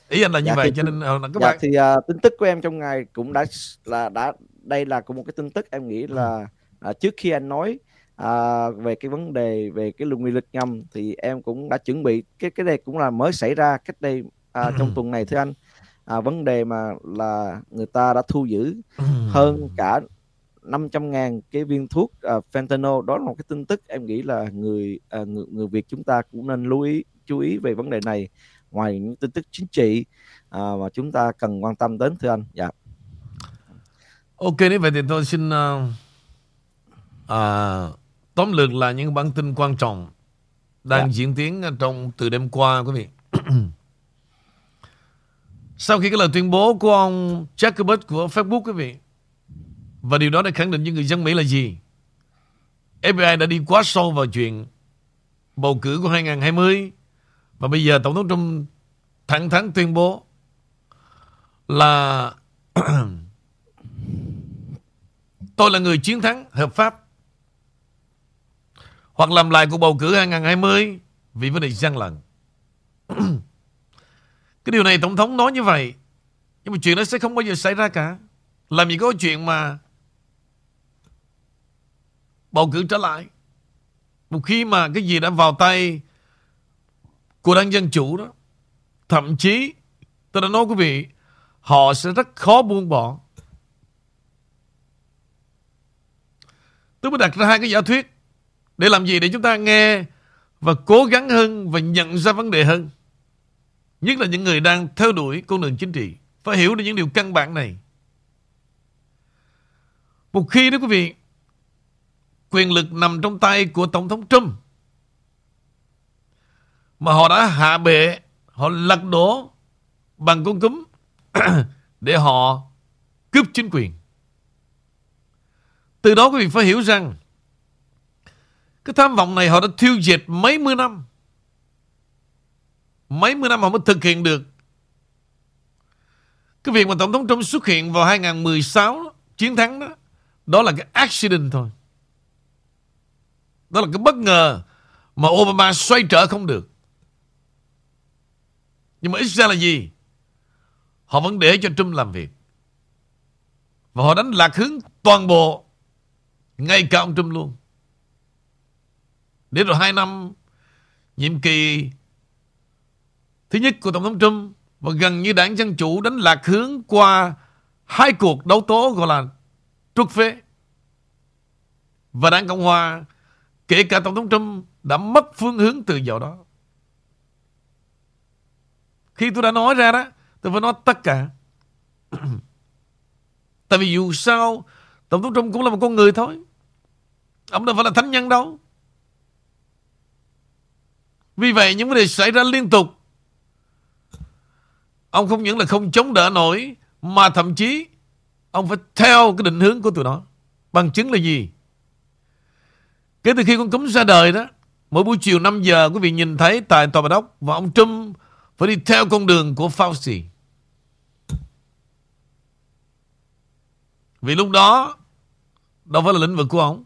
Ý anh là như dạ, vậy thì, cho nên uh, các dạ, bạn. thì uh, tin tức của em trong ngày cũng đã là đã đây là cũng một cái tin tức em nghĩ là uh, trước khi anh nói à, về cái vấn đề về cái luân quy lịch ngầm thì em cũng đã chuẩn bị cái cái này cũng là mới xảy ra cách đây à, trong tuần này thưa anh. À, vấn đề mà là người ta đã thu giữ hơn cả 500 ngàn cái viên thuốc uh, fentanyl. Đó là một cái tin tức em nghĩ là người uh, người, người Việt chúng ta cũng nên lưu ý chú ý về vấn đề này ngoài những tin tức chính trị uh, mà chúng ta cần quan tâm đến thưa anh. Dạ. Ok nếu vậy thì tôi xin uh, uh, tóm lược là những bản tin quan trọng đang dạ. diễn tiến trong từ đêm qua quý vị. Sau khi cái lời tuyên bố của ông Jacobus của Facebook quý vị và điều đó đã khẳng định với người dân Mỹ là gì? FBI đã đi quá sâu vào chuyện bầu cử của 2020 và bây giờ Tổng thống Trump thẳng thắn tuyên bố là tôi là người chiến thắng hợp pháp hoặc làm lại cuộc bầu cử 2020 vì vấn đề gian lận. Cái điều này Tổng thống nói như vậy, nhưng mà chuyện đó sẽ không bao giờ xảy ra cả. Làm gì có chuyện mà bầu cử trở lại. Một khi mà cái gì đã vào tay của đảng Dân Chủ đó, thậm chí tôi đã nói quý vị, họ sẽ rất khó buông bỏ. Tôi mới đặt ra hai cái giả thuyết để làm gì để chúng ta nghe và cố gắng hơn và nhận ra vấn đề hơn. Nhất là những người đang theo đuổi con đường chính trị. Phải hiểu được những điều căn bản này. Một khi đó quý vị quyền lực nằm trong tay của Tổng thống Trump. Mà họ đã hạ bệ, họ lật đổ bằng con cúm để họ cướp chính quyền. Từ đó quý vị phải hiểu rằng cái tham vọng này họ đã thiêu diệt mấy mươi năm. Mấy mươi năm họ mới thực hiện được. Cái việc mà Tổng thống Trump xuất hiện vào 2016 chiến thắng đó, đó là cái accident thôi. Đó là cái bất ngờ mà Obama xoay trở không được. Nhưng mà Israel là gì? Họ vẫn để cho Trump làm việc. Và họ đánh lạc hướng toàn bộ, ngay cả ông Trump luôn. Để rồi hai năm, nhiệm kỳ thứ nhất của Tổng thống Trump và gần như đảng Dân Chủ đánh lạc hướng qua hai cuộc đấu tố gọi là trút phế. Và đảng Cộng Hòa Kể cả Tổng thống Trump đã mất phương hướng từ giờ đó. Khi tôi đã nói ra đó, tôi phải nói tất cả. Tại vì dù sao, Tổng thống Trump cũng là một con người thôi. Ông đâu phải là thánh nhân đâu. Vì vậy những vấn đề xảy ra liên tục Ông không những là không chống đỡ nổi Mà thậm chí Ông phải theo cái định hướng của tụi nó Bằng chứng là gì Kể từ khi con cúm ra đời đó, mỗi buổi chiều 5 giờ quý vị nhìn thấy tại Tòa Bà Đốc và ông Trump phải đi theo con đường của Fauci. Vì lúc đó đâu phải là lĩnh vực của ông.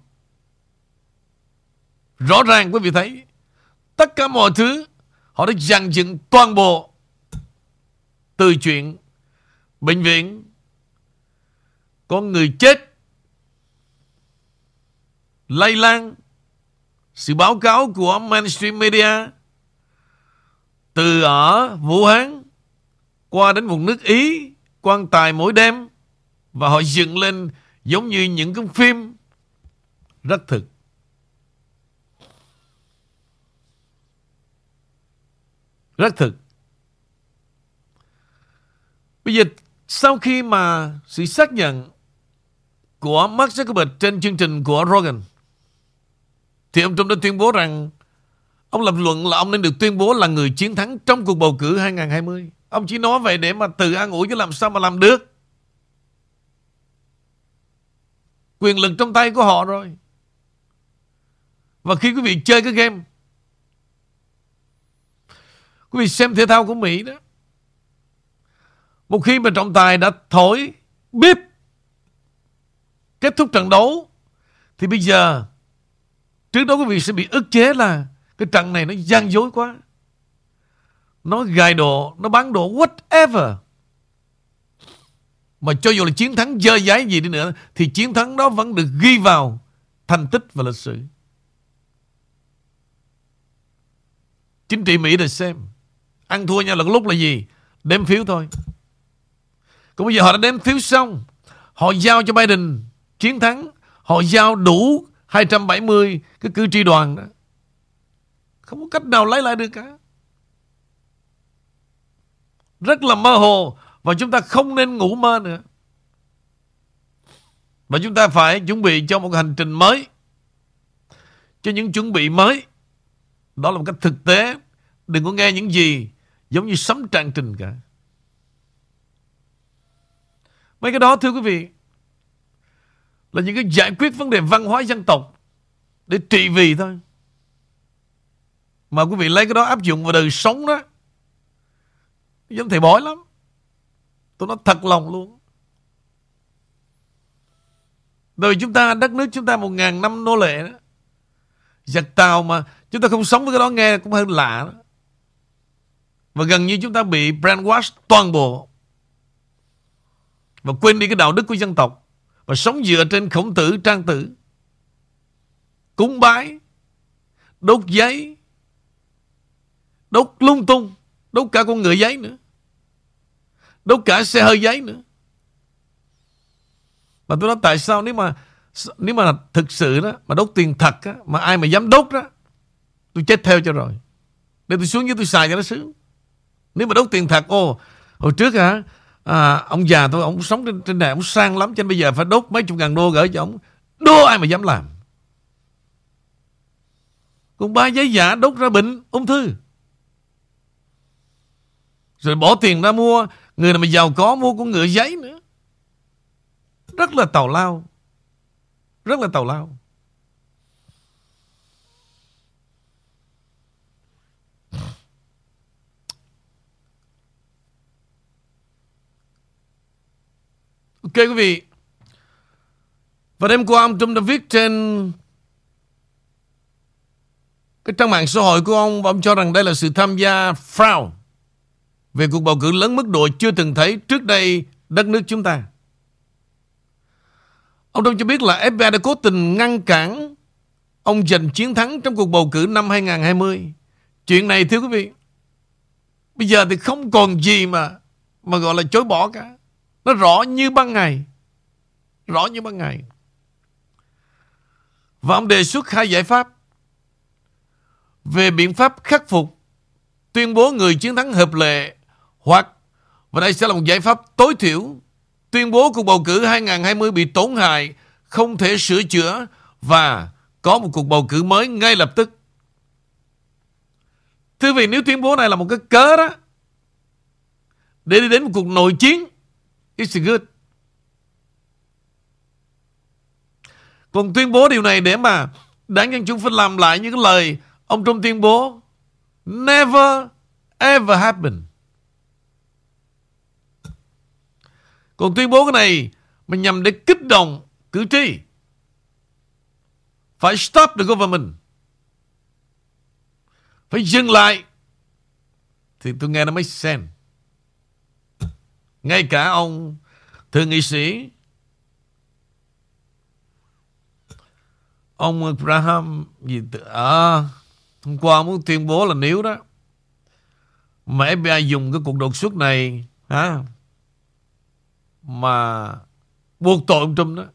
Rõ ràng quý vị thấy tất cả mọi thứ họ đã dàn dựng toàn bộ từ chuyện bệnh viện có người chết lây lan sự báo cáo của mainstream media từ ở Vũ Hán qua đến vùng nước Ý, quan tài mỗi đêm và họ dựng lên giống như những cái phim rất thực. Rất thực. Bây giờ sau khi mà sự xác nhận của Mark Zuckerberg trên chương trình của Rogan thì ông Trump đã tuyên bố rằng Ông lập luận là ông nên được tuyên bố là người chiến thắng trong cuộc bầu cử 2020. Ông chỉ nói vậy để mà tự an ủi chứ làm sao mà làm được. Quyền lực trong tay của họ rồi. Và khi quý vị chơi cái game, Quý vị xem thể thao của Mỹ đó, Một khi mà trọng tài đã thổi Bíp Kết thúc trận đấu, Thì bây giờ Trước đó quý vị sẽ bị ức chế là Cái trận này nó gian dối quá. Nó gài đồ, Nó bán đồ whatever. Mà cho dù là chiến thắng dơ dái gì đi nữa, Thì chiến thắng đó vẫn được ghi vào Thành tích và lịch sử. Chính trị Mỹ rồi xem. Ăn thua nhau là lúc là gì? Đếm phiếu thôi. Còn bây giờ họ đã đếm phiếu xong. Họ giao cho Biden chiến thắng. Họ giao đủ 270 cái cử tri đoàn đó. Không có cách nào lấy lại được cả. Rất là mơ hồ. Và chúng ta không nên ngủ mơ nữa. Và chúng ta phải chuẩn bị cho một hành trình mới. Cho những chuẩn bị mới. Đó là một cách thực tế. Đừng có nghe những gì giống như sấm trang trình cả. Mấy cái đó, thưa quý vị là những cái giải quyết vấn đề văn hóa dân tộc để trị vì thôi. Mà quý vị lấy cái đó áp dụng vào đời sống đó giống thầy bói lắm. Tôi nói thật lòng luôn. Đời chúng ta, đất nước chúng ta một ngàn năm nô lệ đó. Giặc tàu mà chúng ta không sống với cái đó nghe cũng hơi lạ đó. Và gần như chúng ta bị brainwash toàn bộ. Và quên đi cái đạo đức của dân tộc. Và sống dựa trên khổng tử, trang tử. Cúng bái. Đốt giấy. Đốt lung tung. Đốt cả con người giấy nữa. Đốt cả xe hơi giấy nữa. Mà tôi nói tại sao nếu mà nếu mà thực sự đó mà đốt tiền thật á, mà ai mà dám đốt đó tôi chết theo cho rồi. Để tôi xuống dưới tôi xài cho nó sướng. Nếu mà đốt tiền thật ô hồi trước hả à, ông già tôi ông sống trên, trên này ông sang lắm cho nên bây giờ phải đốt mấy chục ngàn đô gửi cho ông. Đô ai mà dám làm? Còn ba giấy giả đốt ra bệnh ung thư. Rồi bỏ tiền ra mua người nào mà giàu có mua con ngựa giấy nữa. Rất là tào lao. Rất là tào lao. Ok quý vị. Và đêm qua ông Trump đã viết trên cái trang mạng xã hội của ông và ông cho rằng đây là sự tham gia fraud về cuộc bầu cử lớn mức độ chưa từng thấy trước đây đất nước chúng ta. Ông Trump cho biết là FBI đã cố tình ngăn cản ông giành chiến thắng trong cuộc bầu cử năm 2020. Chuyện này thưa quý vị, bây giờ thì không còn gì mà mà gọi là chối bỏ cả. Nó rõ như ban ngày. Rõ như ban ngày. Và ông đề xuất hai giải pháp về biện pháp khắc phục, tuyên bố người chiến thắng hợp lệ hoặc, và đây sẽ là một giải pháp tối thiểu, tuyên bố cuộc bầu cử 2020 bị tổn hại, không thể sửa chữa và có một cuộc bầu cử mới ngay lập tức. Thưa vị, nếu tuyên bố này là một cái cớ đó, để đi đến một cuộc nội chiến It's good. Còn tuyên bố điều này để mà đảng dân chúng phải làm lại những lời ông Trump tuyên bố never, ever happen. Còn tuyên bố cái này mình nhằm để kích động cử tri. Phải stop the government. Phải dừng lại. Thì tôi nghe nó mới sense. Ngay cả ông thượng nghị sĩ ông Abraham gì à, hôm qua muốn tuyên bố là nếu đó mà FBI dùng cái cuộc đột xuất này hả mà buộc tội ông Trump đó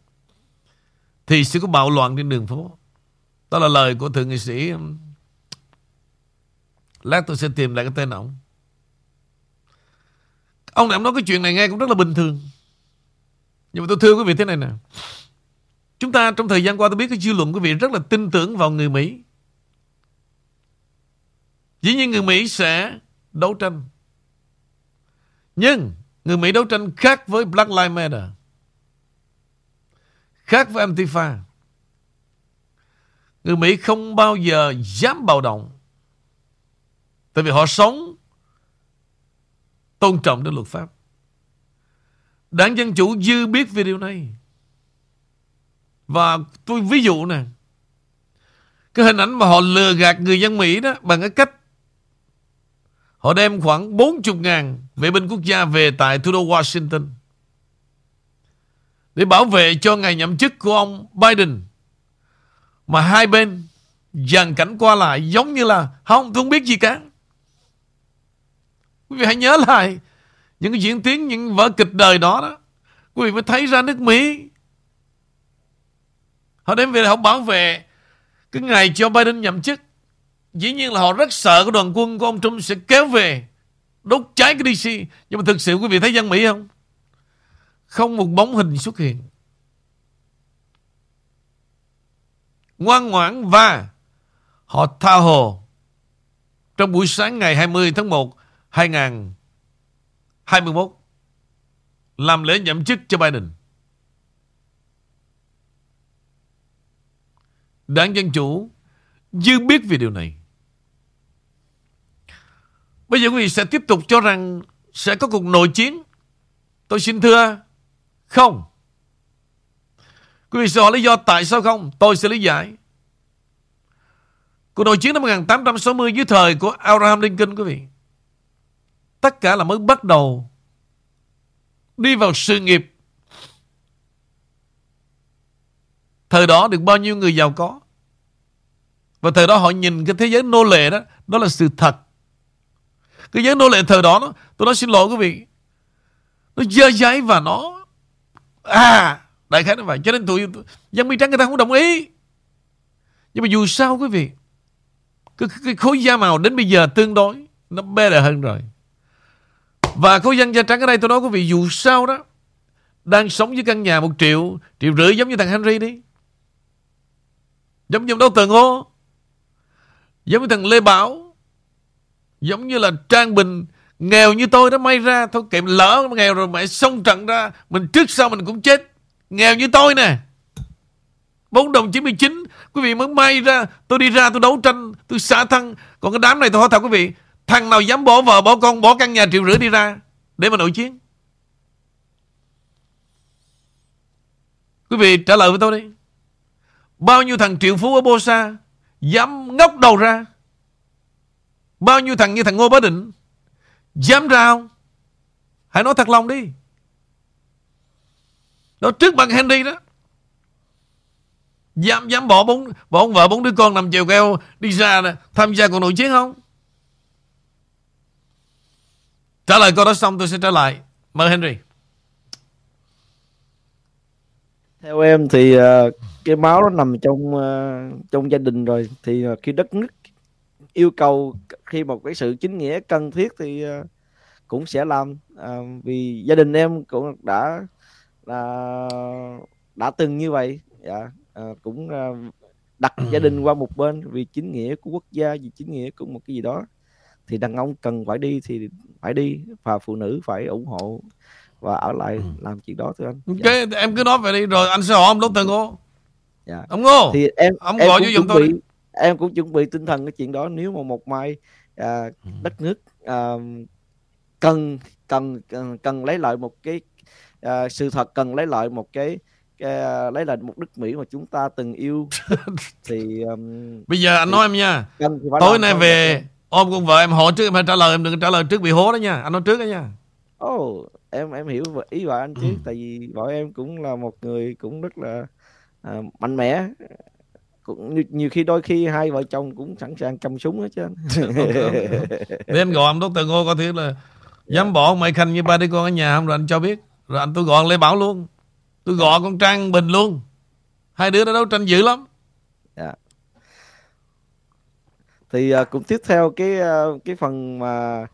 thì sẽ có bạo loạn trên đường phố. Đó là lời của thượng nghị sĩ um, Lát tôi sẽ tìm lại cái tên ông. Ông này ông nói cái chuyện này nghe cũng rất là bình thường. Nhưng mà tôi thưa quý vị thế này nè. Chúng ta trong thời gian qua tôi biết cái dư luận quý vị rất là tin tưởng vào người Mỹ. Dĩ nhiên người Mỹ sẽ đấu tranh. Nhưng người Mỹ đấu tranh khác với Black Lives Matter, Khác với Antifa. Người Mỹ không bao giờ dám bạo động. Tại vì họ sống tôn trọng đến luật pháp. Đảng Dân Chủ dư biết về điều này. Và tôi ví dụ nè. Cái hình ảnh mà họ lừa gạt người dân Mỹ đó bằng cái cách họ đem khoảng 40 ngàn vệ binh quốc gia về tại thủ đô Washington để bảo vệ cho ngày nhậm chức của ông Biden. Mà hai bên dàn cảnh qua lại giống như là không, tôi không biết gì cả. Quý vị hãy nhớ lại những cái diễn tiến, những vở kịch đời đó đó. Quý vị mới thấy ra nước Mỹ. Họ đến về họ bảo vệ cái ngày cho Biden nhậm chức. Dĩ nhiên là họ rất sợ cái đoàn quân của ông Trump sẽ kéo về đốt cháy cái DC. Nhưng mà thực sự quý vị thấy dân Mỹ không? Không một bóng hình xuất hiện. Ngoan ngoãn và họ tha hồ trong buổi sáng ngày 20 tháng 1 2021 làm lễ nhậm chức cho Biden. Đảng Dân Chủ dư biết về điều này. Bây giờ quý vị sẽ tiếp tục cho rằng sẽ có cuộc nội chiến. Tôi xin thưa, không. Quý vị sẽ hỏi lý do tại sao không? Tôi sẽ lý giải. Cuộc nội chiến năm 1860 dưới thời của Abraham Lincoln quý vị. Tất cả là mới bắt đầu đi vào sự nghiệp. Thời đó được bao nhiêu người giàu có. Và thời đó họ nhìn cái thế giới nô lệ đó, đó là sự thật. Cái giới nô lệ thời đó, nó, tôi nói xin lỗi quý vị, nó dơ giấy và nó à đại khái nó vậy cho nên tụi dân mi trắng người ta không đồng ý nhưng mà dù sao quý vị cái, cái khối da màu đến bây giờ tương đối nó better hơn rồi và khối dân da trắng ở đây, tôi nói quý vị, dù sao đó, đang sống với căn nhà một triệu triệu rưỡi giống như thằng Henry đi. Giống như đâu Tường Ngô giống như thằng Lê Bảo, giống như là Trang Bình, nghèo như tôi đó, may ra thôi, kệ lỡ nghèo rồi, mẹ xông trận ra, mình trước sau mình cũng chết. Nghèo như tôi nè. 4 đồng 99 Quý vị mới may ra, Tôi đi ra, tôi đấu tranh, Tôi xả thân. Còn cái đám này tôi hỏi thật quý vị Thằng nào dám bỏ vợ bỏ con bỏ căn nhà triệu rưỡi đi ra Để mà nội chiến? Quý vị trả lời với tôi đi. Bao nhiêu thằng triệu phú ở Bô Sa Dám ngóc đầu ra? Bao nhiêu thằng như thằng Ngô Bá Định Dám ra không? Hãy nói thật lòng đi. Đó trước bằng Henry đó. Dám dám bỏ bốn bỏ ông vợ bốn đứa con nằm chèo keo đi ra nè, tham gia cuộc nội chiến không? Trả lời câu đó xong tôi sẽ trả lại. Mời Henry. Theo em thì uh, cái máu nó nằm trong uh, trong gia đình rồi thì uh, khi đất nước yêu cầu khi một cái sự chính nghĩa cần thiết thì uh, cũng sẽ làm uh, vì gia đình em cũng đã là đã từng như vậy dạ à, cũng đặt gia đình qua một bên vì chính nghĩa của quốc gia vì chính nghĩa của một cái gì đó thì đàn ông cần phải đi thì phải đi và phụ nữ phải ủng hộ và ở lại làm chuyện đó thôi anh. Ok dạ. em cứ nói vậy đi rồi anh sẽ hỏi ông lúc từng ngô. Dạ. ông ngô thì em ông em gọi vô giùm tôi em cũng chuẩn bị tinh thần cái chuyện đó nếu mà một mai à, đất nước à, cần cần cần cần lấy lại một cái à, sự thật cần lấy lại một cái cái, uh, lấy lại một nước Mỹ mà chúng ta từng yêu thì um, bây giờ anh nói em nha tối nay về ôm con vợ em hỏi trước em phải trả lời em đừng trả lời trước bị hố đó nha. Anh nói trước đó nha. Oh, em em hiểu ý vợ anh chứ ừ. tại vì vợ em cũng là một người cũng rất là uh, mạnh mẽ. Cũng nhiều, nhiều khi đôi khi hai vợ chồng cũng sẵn sàng cầm súng hết chứ anh. Để em gọi ông Dr. Ngô coi thứ là dám bỏ mày khanh như ba đứa con ở nhà không? Rồi anh cho biết. Rồi anh tôi gọi Lê Bảo luôn. Tôi gọi con Trang Bình luôn. Hai đứa đã đấu tranh dữ lắm yeah. Dạ. Thì uh, cũng tiếp theo cái uh, cái phần mà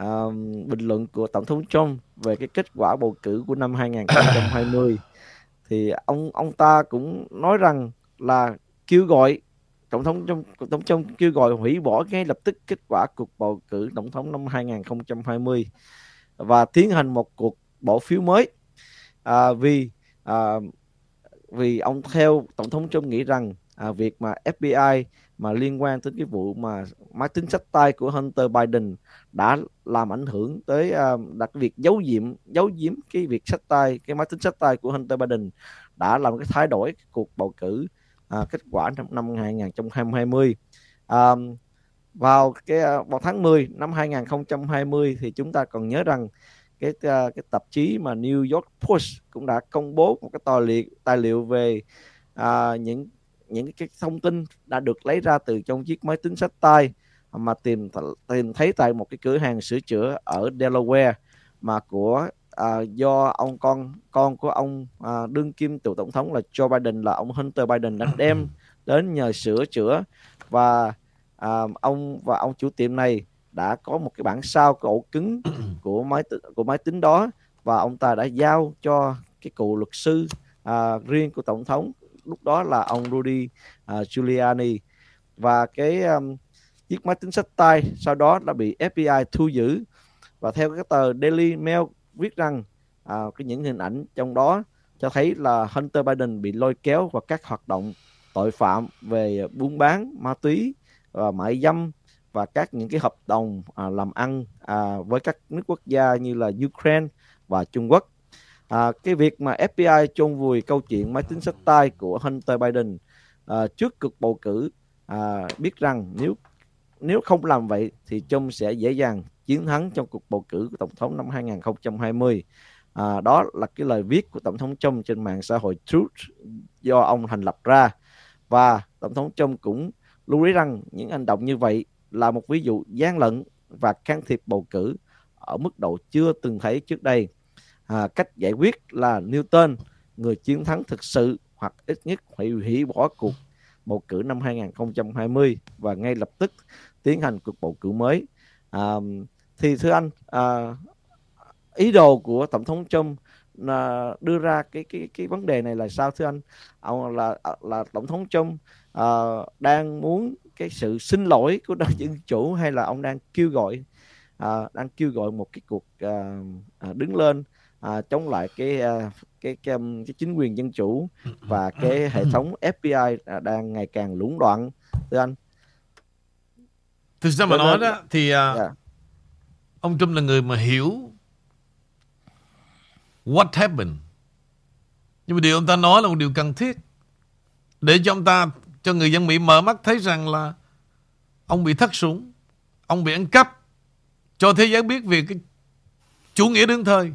uh, bình luận của Tổng thống Trump về cái kết quả bầu cử của năm 2020 thì ông ông ta cũng nói rằng là kêu gọi tổng thống trong tổng thống kêu gọi hủy bỏ ngay lập tức kết quả cuộc bầu cử tổng thống năm 2020 và tiến hành một cuộc bỏ phiếu mới. À, vì à, vì ông theo tổng thống Trump nghĩ rằng à, việc mà FBI mà liên quan tới cái vụ mà máy tính sách tay của Hunter Biden đã làm ảnh hưởng tới uh, đặc việc giấu diệm giấu giếm cái việc sách tay cái máy tính sách tay của Hunter Biden đã làm cái thay đổi cuộc bầu cử uh, kết quả năm, năm 2020 à, vào cái à, vào tháng 10 năm 2020 thì chúng ta còn nhớ rằng cái cái tạp chí mà New York Post cũng đã công bố một cái tài liệu tài liệu về à, những những cái thông tin đã được lấy ra từ trong chiếc máy tính sách tay mà tìm tìm thấy tại một cái cửa hàng sửa chữa ở Delaware mà của à, do ông con con của ông à, đương kim cựu tổng thống là Joe Biden là ông Hunter Biden đã đem đến nhờ sửa chữa. Và à, ông và ông chủ tiệm này đã có một cái bản sao của ổ cứng của máy của máy tính đó và ông ta đã giao cho cái cụ luật sư à, riêng của tổng thống lúc đó là ông Rudy uh, Giuliani và cái um, chiếc máy tính sách tay sau đó đã bị FBI thu giữ và theo cái tờ Daily Mail viết rằng à, cái những hình ảnh trong đó cho thấy là Hunter Biden bị lôi kéo vào các hoạt động tội phạm về buôn bán ma túy và mại dâm và các những cái hợp đồng à, làm ăn à, với các nước quốc gia như là Ukraine và Trung Quốc. À, cái việc mà FBI chôn vùi câu chuyện máy tính sách tay của Hunter Biden à, trước cuộc bầu cử à, biết rằng nếu nếu không làm vậy thì Trump sẽ dễ dàng chiến thắng trong cuộc bầu cử của tổng thống năm 2020. À, đó là cái lời viết của tổng thống Trump trên mạng xã hội Truth do ông thành lập ra và tổng thống Trump cũng lưu ý rằng những hành động như vậy là một ví dụ gian lận và can thiệp bầu cử ở mức độ chưa từng thấy trước đây. À, cách giải quyết là Newton, người chiến thắng thực sự hoặc ít nhất phải hủy bỏ cuộc bầu cử năm 2020 và ngay lập tức tiến hành cuộc bầu cử mới. À, thì thưa anh, à, ý đồ của tổng thống Trump là đưa ra cái cái cái vấn đề này là sao thưa anh? Ông là à, là tổng thống Trump à, đang muốn cái sự xin lỗi của đảng dân chủ hay là ông đang kêu gọi à, đang kêu gọi một cái cuộc à, à đứng lên uh, chống lại cái, uh, cái cái um, cái chính quyền dân chủ và cái hệ thống FBI đang ngày càng lũng đoạn thưa anh thực ra mà nói đó thì uh, yeah. Dạ. ông Trump là người mà hiểu what happened nhưng mà điều ông ta nói là một điều cần thiết để cho ông ta cho người dân Mỹ mở mắt thấy rằng là ông bị thất sủng, ông bị ăn cắp, cho thế giới biết về cái chủ nghĩa đương thời.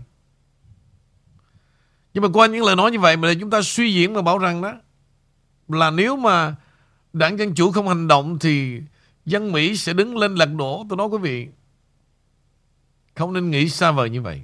Nhưng mà qua những lời nói như vậy mà chúng ta suy diễn và bảo rằng đó là nếu mà đảng Dân Chủ không hành động thì dân Mỹ sẽ đứng lên lật đổ. Tôi nói quý vị, không nên nghĩ xa vời như vậy.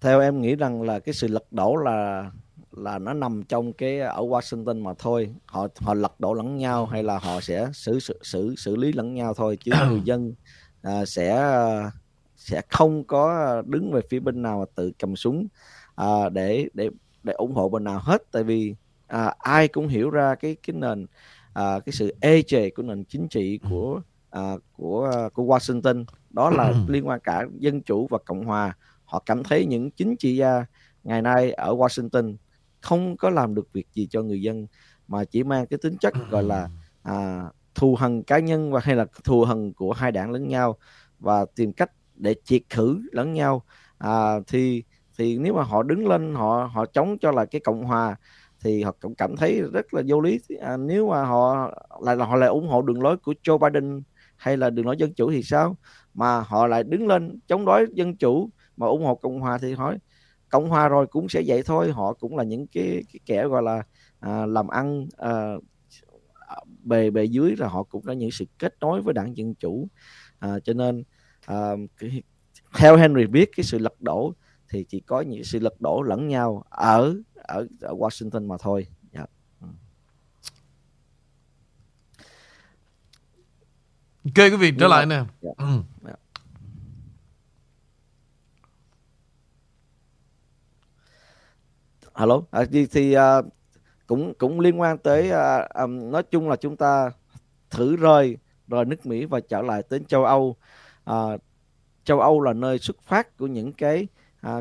theo em nghĩ rằng là cái sự lật đổ là là nó nằm trong cái ở Washington mà thôi họ họ lật đổ lẫn nhau hay là họ sẽ xử xử xử, xử lý lẫn nhau thôi chứ người dân à, sẽ sẽ không có đứng về phía bên nào mà tự cầm súng à, để để để ủng hộ bên nào hết. Tại vì à, ai cũng hiểu ra cái cái nền à, cái sự ê chề của nền chính trị của à, của của Washington. Đó là liên quan cả dân chủ và cộng hòa. Họ cảm thấy những chính trị gia ngày nay ở Washington không có làm được việc gì cho người dân mà chỉ mang cái tính chất gọi là à, thù hằn cá nhân và hay là thù hằn của hai đảng lẫn nhau và tìm cách để triệt khử lẫn nhau. À, thì thì nếu mà họ đứng lên họ họ chống cho là cái cộng hòa thì họ cũng cảm thấy rất là vô lý. À, nếu mà họ lại là họ lại ủng hộ đường lối của Joe Biden hay là đường lối dân chủ thì sao? Mà họ lại đứng lên chống đối dân chủ mà ủng hộ cộng hòa thì hỏi cộng hòa rồi cũng sẽ vậy thôi. Họ cũng là những cái, cái kẻ gọi là à, làm ăn à, bề bề dưới là họ cũng có những sự kết nối với đảng dân chủ. À, cho nên cái, theo Henry biết cái sự lật đổ thì chỉ có những sự lật đổ lẫn nhau ở ở, ở Washington mà thôi yeah. Dạ. Ok quý vị trở lại nè. Yeah. Dạ. Ừ. Yeah. Dạ. alo à, thì, thì uh, cũng cũng liên quan tới uh, um, nói chung là chúng ta thử rời rời nước Mỹ và trở lại đến châu Âu à, châu Âu là nơi xuất phát của những cái à,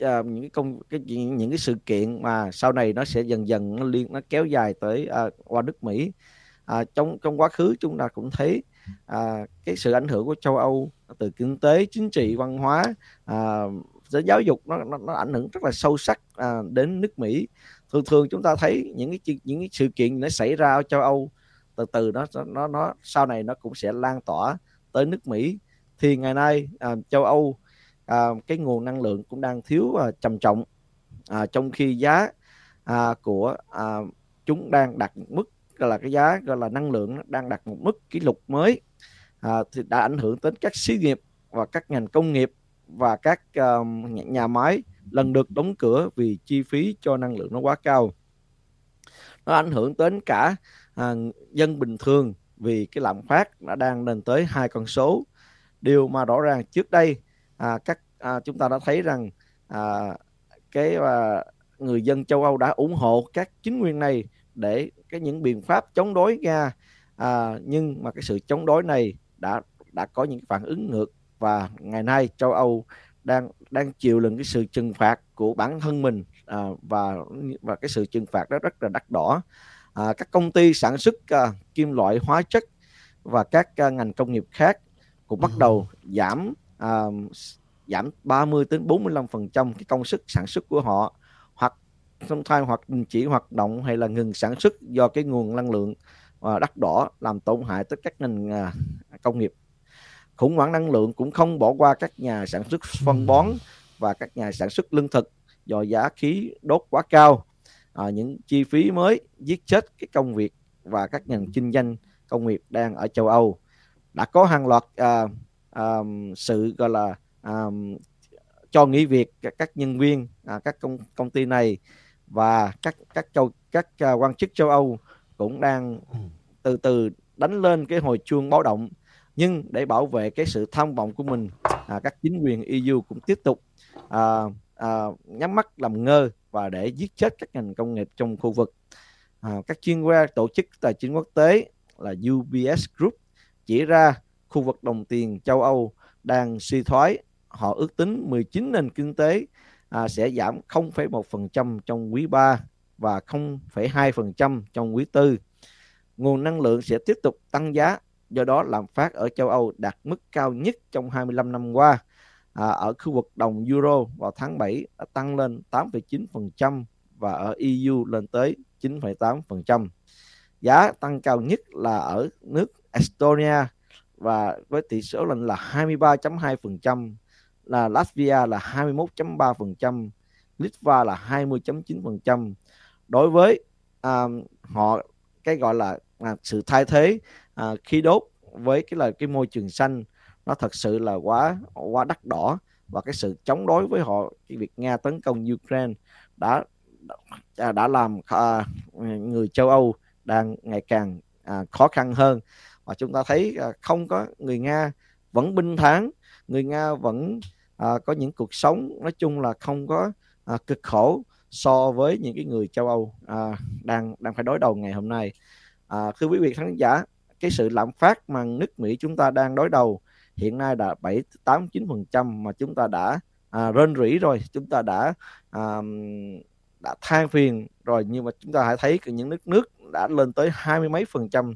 à, những cái công cái những cái sự kiện mà sau này nó sẽ dần dần nó liên nó kéo dài tới à, qua nước Mỹ. À, trong trong quá khứ chúng ta cũng thấy à, cái sự ảnh hưởng của châu Âu từ kinh tế chính trị văn hóa à, đến giáo dục nó, nó, nó ảnh hưởng rất là sâu sắc à, đến nước Mỹ. Thường thường chúng ta thấy những cái những cái sự kiện nó xảy ra ở châu Âu từ từ nó nó nó sau này nó cũng sẽ lan tỏa tới nước Mỹ thì ngày nay à, châu Âu à, cái nguồn năng lượng cũng đang thiếu à, trầm trọng. À, trong khi giá à, của à, chúng đang đạt mức gọi là cái giá gọi là năng lượng đang đạt một mức kỷ lục mới. À, thì đã ảnh hưởng đến các xí nghiệp và các ngành công nghiệp và các uh, nhà máy lần được đóng cửa vì chi phí cho năng lượng nó quá cao. Nó ảnh hưởng đến cả à, dân bình thường vì cái lạm phát đã đang lên tới hai con số điều mà rõ ràng trước đây à, các à, chúng ta đã thấy rằng à, cái à, người dân châu Âu đã ủng hộ các chính quyền này để cái những biện pháp chống đối Nga. À, nhưng mà cái sự chống đối này đã đã có những phản ứng ngược và ngày nay châu Âu đang đang chịu lần cái sự trừng phạt của bản thân mình à, và và cái sự trừng phạt đó rất là đắt đỏ. À, các công ty sản xuất à, kim loại hóa chất và các à, ngành công nghiệp khác cũng bắt đầu giảm à, giảm 30 đến 45 phần trăm cái công suất sản xuất của họ. Hoặc trong thai hoặc đình chỉ hoạt động hay là ngừng sản xuất do cái nguồn năng lượng à, đắt đỏ làm tổn hại tới các ngành à, công nghiệp. Khủng hoảng năng lượng cũng không bỏ qua các nhà sản xuất phân bón và các nhà sản xuất lương thực do giá khí đốt quá cao. À, những chi phí mới giết chết cái công việc và các ngành kinh doanh công nghiệp đang ở châu Âu đã có hàng loạt à, à, sự gọi là à, cho nghỉ việc các, các nhân viên à, các công công ty này và các các châu các uh, quan chức châu Âu cũng đang từ từ đánh lên cái hồi chuông báo động. Nhưng để bảo vệ cái sự tham vọng của mình à, các chính quyền EU cũng tiếp tục à, à, nhắm mắt làm ngơ và để giết chết các ngành công nghiệp trong khu vực. À, các chuyên gia tổ chức tài chính quốc tế là UBS Group chỉ ra khu vực đồng tiền châu Âu đang suy thoái họ ước tính 19 nền kinh tế à, sẽ giảm 0,1% trong quý 3 và 0,2% trong quý 4 nguồn năng lượng sẽ tiếp tục tăng giá do đó lạm phát ở châu Âu đạt mức cao nhất trong 25 năm qua. À, ở khu vực đồng euro vào tháng 7 đã tăng lên 8,9% và ở EU lên tới 9,8%. Giá tăng cao nhất là ở nước Estonia và với tỷ số lệnh là 23.2%, là Latvia là 21.3%, Litva là 20.9%. Đối với à, họ cái gọi là à, sự thay thế à, khí đốt với cái là cái môi trường xanh nó thật sự là quá quá đắt đỏ và cái sự chống đối với họ cái việc nga tấn công ukraine đã đã, đã làm à, người châu âu đang ngày càng à, khó khăn hơn và chúng ta thấy không có người nga vẫn binh tháng người nga vẫn à, có những cuộc sống nói chung là không có à, cực khổ so với những cái người châu âu à, đang đang phải đối đầu ngày hôm nay. À, thưa quý vị khán giả cái sự lạm phát mà nước Mỹ chúng ta đang đối đầu hiện nay đã 7 8 9 phần trăm mà chúng ta đã à, rên rỉ rồi chúng ta đã à, đã than phiền rồi. Nhưng mà chúng ta hãy thấy những nước nước đã lên tới hai mươi mấy phần trăm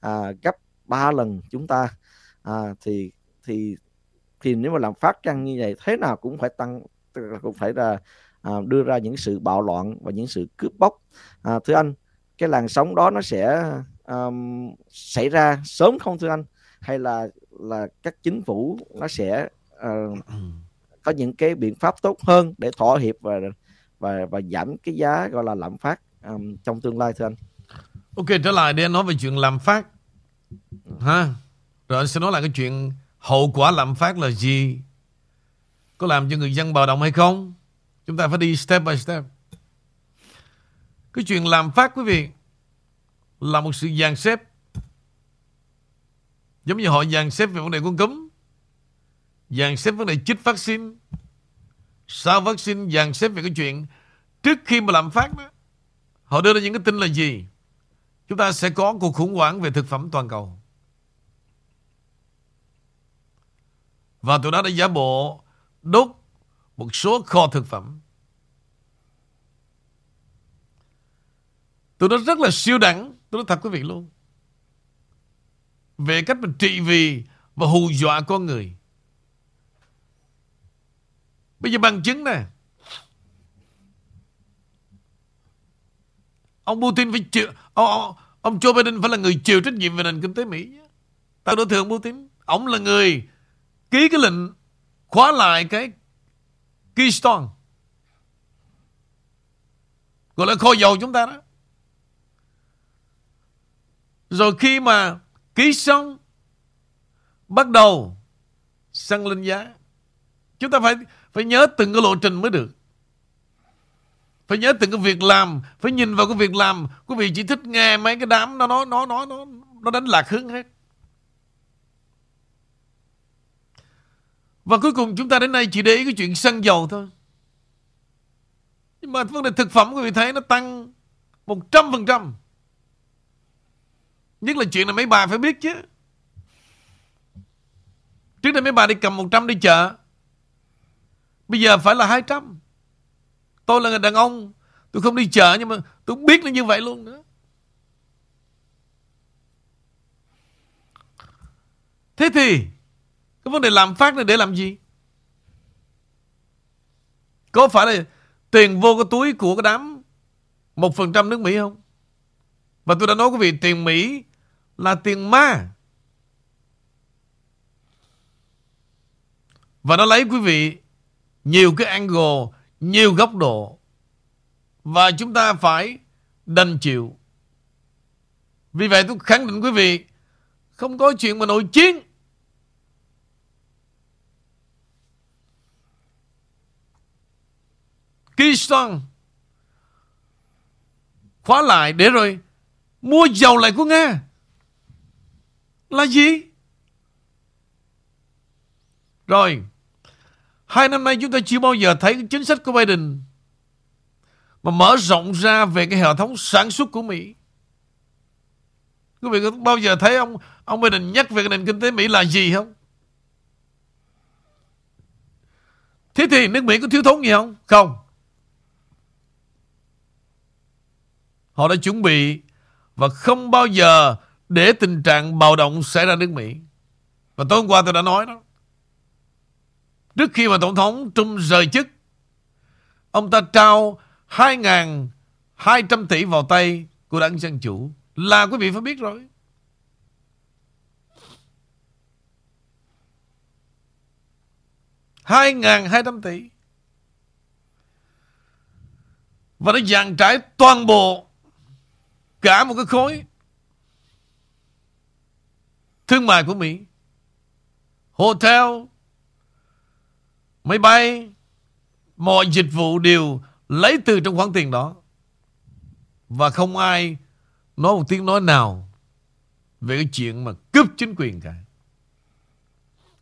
à, gấp ba lần chúng ta. À, thì thì thì nếu mà làm phát chăng như vậy thế nào cũng phải tăng cũng phải là à, đưa ra những sự bạo loạn và những sự cướp bóc. À, thưa anh cái làn sóng đó nó sẽ um, xảy ra sớm không thưa anh? Hay là là các chính phủ nó sẽ uh, có những cái biện pháp tốt hơn để thỏa hiệp và và và giảm cái giá gọi là lạm phát um, trong tương lai thưa anh? Ok trở lại để nói về chuyện lạm phát ha rồi anh sẽ nói lại cái chuyện hậu quả lạm phát là gì có làm cho người dân bạo động hay không chúng ta phải đi step by step cái chuyện lạm phát quý vị là một sự dàn xếp. Giống như họ dàn xếp về vấn đề con cúm, dàn xếp vấn đề chích vaccine, sau vaccine dàn xếp về cái chuyện trước khi mà làm phát đó, họ đưa ra những cái tin là gì? Chúng ta sẽ có cuộc khủng hoảng về thực phẩm toàn cầu. Và tụi nó đã giả bộ đốt một số kho thực phẩm. Tụi nó rất là siêu đẳng Tôi nói thật quý vị luôn. Về cách mình trị vì và hù dọa con người. Bây giờ bằng chứng nè. Ông Putin phải chịu... Ông, ông, ông Joe Biden phải là người chịu trách nhiệm về nền kinh tế Mỹ. Tao đối thường Putin. Ông là người ký cái lệnh khóa lại cái Keystone. Gọi là kho dầu chúng ta đó. Rồi khi mà ký xong bắt đầu xăng lên giá. Chúng ta phải phải nhớ từng cái lộ trình mới được. Phải nhớ từng cái việc làm, phải nhìn vào cái việc làm. Quý vị chỉ thích nghe mấy cái đám nó nói nó nó nó nó đánh lạc hướng hết. Và cuối cùng chúng ta đến nay chỉ để ý cái chuyện xăng dầu thôi. Nhưng mà vấn đề thực phẩm quý vị thấy nó tăng 100%. Nhất là chuyện này mấy bà phải biết chứ. Trước đây mấy bà đi cầm 100 đi chợ. Bây giờ phải là 200. Tôi là người đàn ông. Tôi không đi chợ nhưng mà tôi biết là như vậy luôn nữa. Thế thì cái vấn đề làm phát này để làm gì? Có phải là tiền vô cái túi của cái đám một phần trăm nước Mỹ không? Và tôi đã nói quý vị tiền Mỹ là tiền ma. Và nó lấy quý vị nhiều cái angle, nhiều góc độ. Và chúng ta phải đành chịu. Vì vậy tôi khẳng định quý vị không có chuyện mà nội chiến. Keystone khóa lại để rồi mua dầu lại của Nga là gì? Rồi, hai năm nay chúng ta chưa bao giờ thấy chính sách của Biden mà mở rộng ra về cái hệ thống sản xuất của Mỹ. Quý vị có bao giờ thấy ông ông Biden nhắc về cái nền kinh tế Mỹ là gì không? Thế thì nước Mỹ có thiếu thốn gì không? Không. Họ đã chuẩn bị và không bao giờ để tình trạng bạo động xảy ra nước Mỹ. Và tối hôm qua tôi đã nói đó. Trước khi mà Tổng thống Trump rời chức, ông ta trao 2.200 tỷ vào tay của đảng Dân Chủ. Là quý vị phải biết rồi. hai ngàn hai trăm tỷ và nó dàn trải toàn bộ cả một cái khối thương mại của Mỹ. Hotel, máy bay, mọi dịch vụ đều lấy từ trong khoản tiền đó. Và không ai nói một tiếng nói nào về cái chuyện mà cướp chính quyền cả.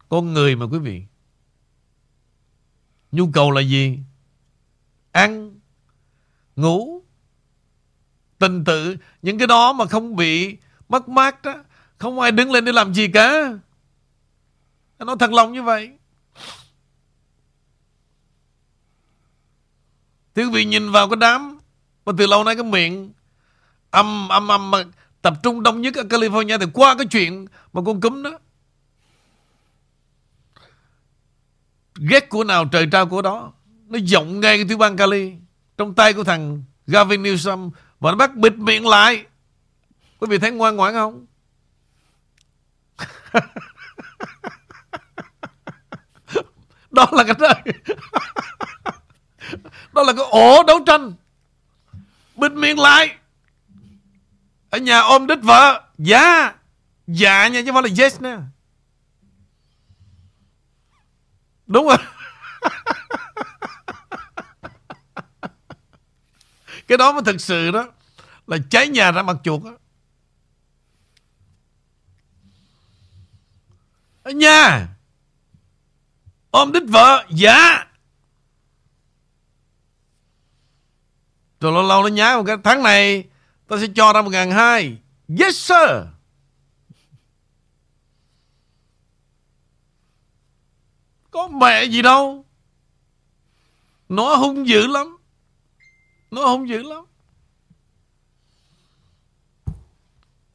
Con người mà quý vị. Nhu cầu là gì? Ăn, ngủ, tình tự. Những cái đó mà không bị mất mát đó không ai đứng lên để làm gì cả Nó thật lòng như vậy Thì quý vị nhìn vào cái đám, Mà từ lâu nay cái miệng Âm âm âm mà Tập trung đông nhất ở California Thì qua cái chuyện mà con cúm đó. Ghét của nào, trời trao của đó. Nó giọng ngay cái tiểu bang Cali. Trong tay của thằng Gavin Newsom, Và nó bắt bịt miệng lại. Quý vị thấy ngoan ngoãn không? Đó là cái nơi đó là cái ổ đấu tranh. Bịt miệng lại. Ở nhà ôm đít vợ. Dạ. Dạ nha, chứ không phải là yes nè đúng rồi. Cái đó mới thực sự đó, là cháy nhà ra mặt chuột á. Ở nhà. Ôm đích vợ. Dạ. Rồi lâu lâu nó nhá một cái. Tháng này Tao sẽ cho ra một ngàn hai. Yes, sir. Có mẹ gì đâu. Nó hung dữ lắm. Nó hung dữ lắm.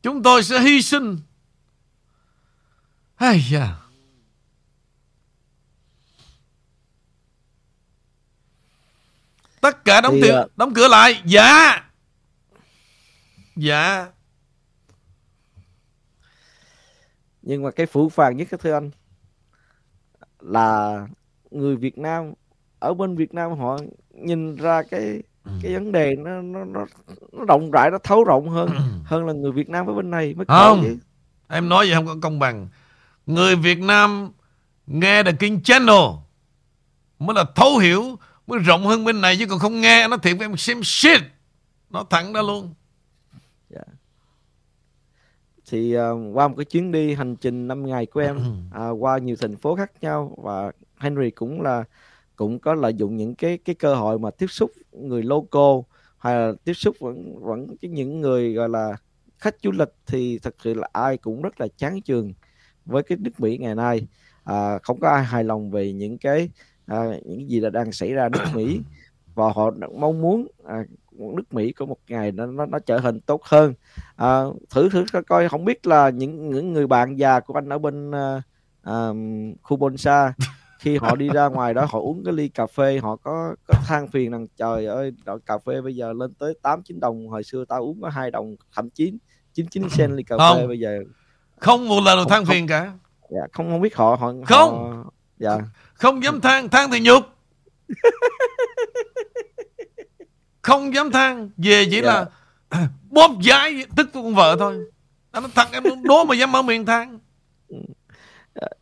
Chúng tôi sẽ hy sinh. Hay da. Tất cả đóng, Thì, tiền, ờ, đóng cửa lại. Dạ. Dạ. nhưng mà cái phủ phàng nhất thưa anh là người Việt Nam ở bên Việt Nam họ nhìn ra cái cái vấn đề nó nó nó nó rộng rãi nó thấu rộng hơn hơn là người Việt Nam ở bên này mới không chứ. em nói vậy không có công bằng người Việt Nam nghe The King Channel mới là thấu hiểu mới rộng hơn bên này chứ còn không nghe nó thiệt với em xem shit nó thẳng ra luôn yeah. Dạ. thì uh, qua một cái chuyến đi hành trình 5 ngày của em uh, qua nhiều thành phố khác nhau và Henry cũng là cũng có lợi dụng những cái cái cơ hội mà tiếp xúc người local hay là tiếp xúc vẫn vẫn những người gọi là khách du lịch thì thật sự là ai cũng rất là chán chường với cái nước Mỹ ngày nay à, không có ai hài lòng về những cái à, những gì là đang xảy ra nước Mỹ. Và họ mong muốn à, nước Mỹ có một ngày nó nó, nó trở thành tốt hơn. À, thử thử coi không biết là những những người bạn già của anh ở bên à, à, khu Bonsa khi họ đi ra ngoài đó họ uống cái ly cà phê họ có có than phiền rằng trời ơi đội cà phê bây giờ lên tới tám chín đồng hồi xưa tao uống có hai đồng thậm chí chín chín cent ly cà không. phê bây giờ. Không một lần nào than phiền cả. Dạ không không biết họ họ không. Họ, dạ không dám than than thì nhục. Không dám than về chỉ dạ. là bóp giái tức con vợ thôi. Nó thật em đố mà dám mở miệng than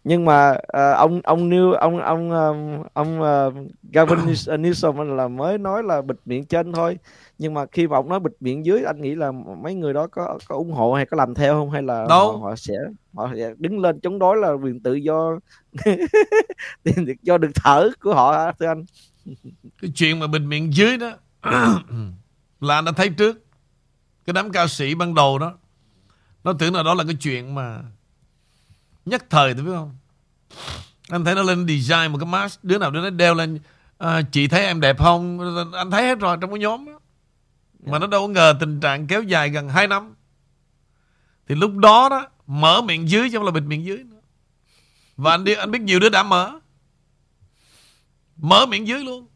nhưng mà uh, ông ông New ông ông um, ông uh, Gavin Newsom là mới nói là bịt miệng trên thôi. Nhưng mà khi mà ông nói bịt miệng dưới anh nghĩ là mấy người đó có có ủng hộ hay có làm theo không? Hay là Đâu. Họ, họ sẽ họ sẽ đứng lên chống đối là quyền tự do do được thở của họ thưa anh? Cái chuyện mà bịt miệng dưới đó là anh đã thấy trước. Cái đám ca sĩ ban đầu đó nó tưởng là đó là cái chuyện mà nhất thời thôi biết không? Anh thấy nó lên design một cái mask đứa nào đứa nó đeo lên à, chị thấy em đẹp không? Anh thấy hết rồi trong cái nhóm đó. mà nó đâu có ngờ tình trạng kéo dài gần 2 năm. Thì lúc đó đó mở miệng dưới chứ không là bịt miệng dưới nữa. Và anh đi anh biết nhiều đứa đã mở. Mở miệng dưới luôn.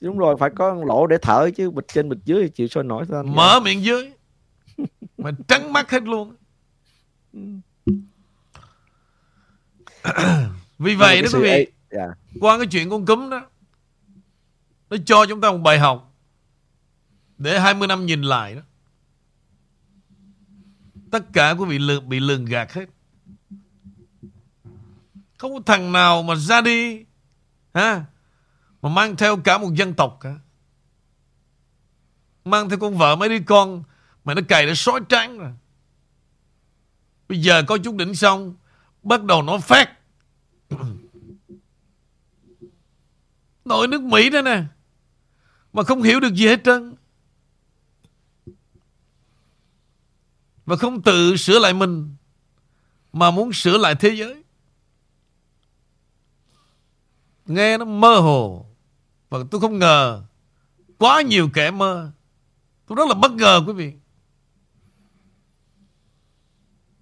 Đúng rồi phải có lỗ để thở chứ bịch trên bịch dưới thì chịu sôi nổi sao mở miệng dưới mà trắng mắt hết luôn vì vậy đó quý vị yeah. Dạ. qua cái chuyện con cúm đó nó cho chúng ta một bài học để 20 năm nhìn lại đó tất cả quý vị lừa, bị lường gạt hết không có thằng nào mà ra đi ha mà mang theo cả một dân tộc cả mang theo con vợ mấy đứa con mà nó cày, nó sói trắng rồi. Bây giờ có chút đỉnh xong, Bắt đầu nó phát. Nội nước Mỹ đó nè. Mà không hiểu được gì hết trơn. Và không tự sửa lại mình, Mà muốn sửa lại thế giới. Nghe nó mơ hồ Và tôi không ngờ. Quá nhiều kẻ mơ. Tôi rất là bất ngờ, quý vị.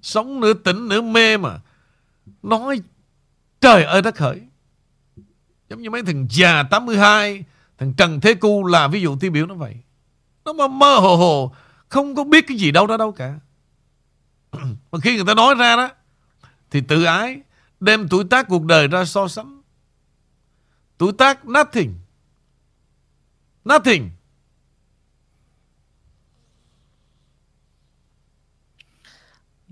Sống nửa tỉnh nửa mê mà. Nói, Trời ơi, đất khởi. Giống như mấy thằng già 82 Thằng Trần Thế Cu là ví dụ tiêu biểu nó vậy. Nó mà mơ hồ hồ, Không có biết cái gì đâu đó đâu cả. Mà khi người ta nói ra đó, Thì tự ái Đem tuổi tác cuộc đời ra so sánh. Tuổi tác nothing. Nothing.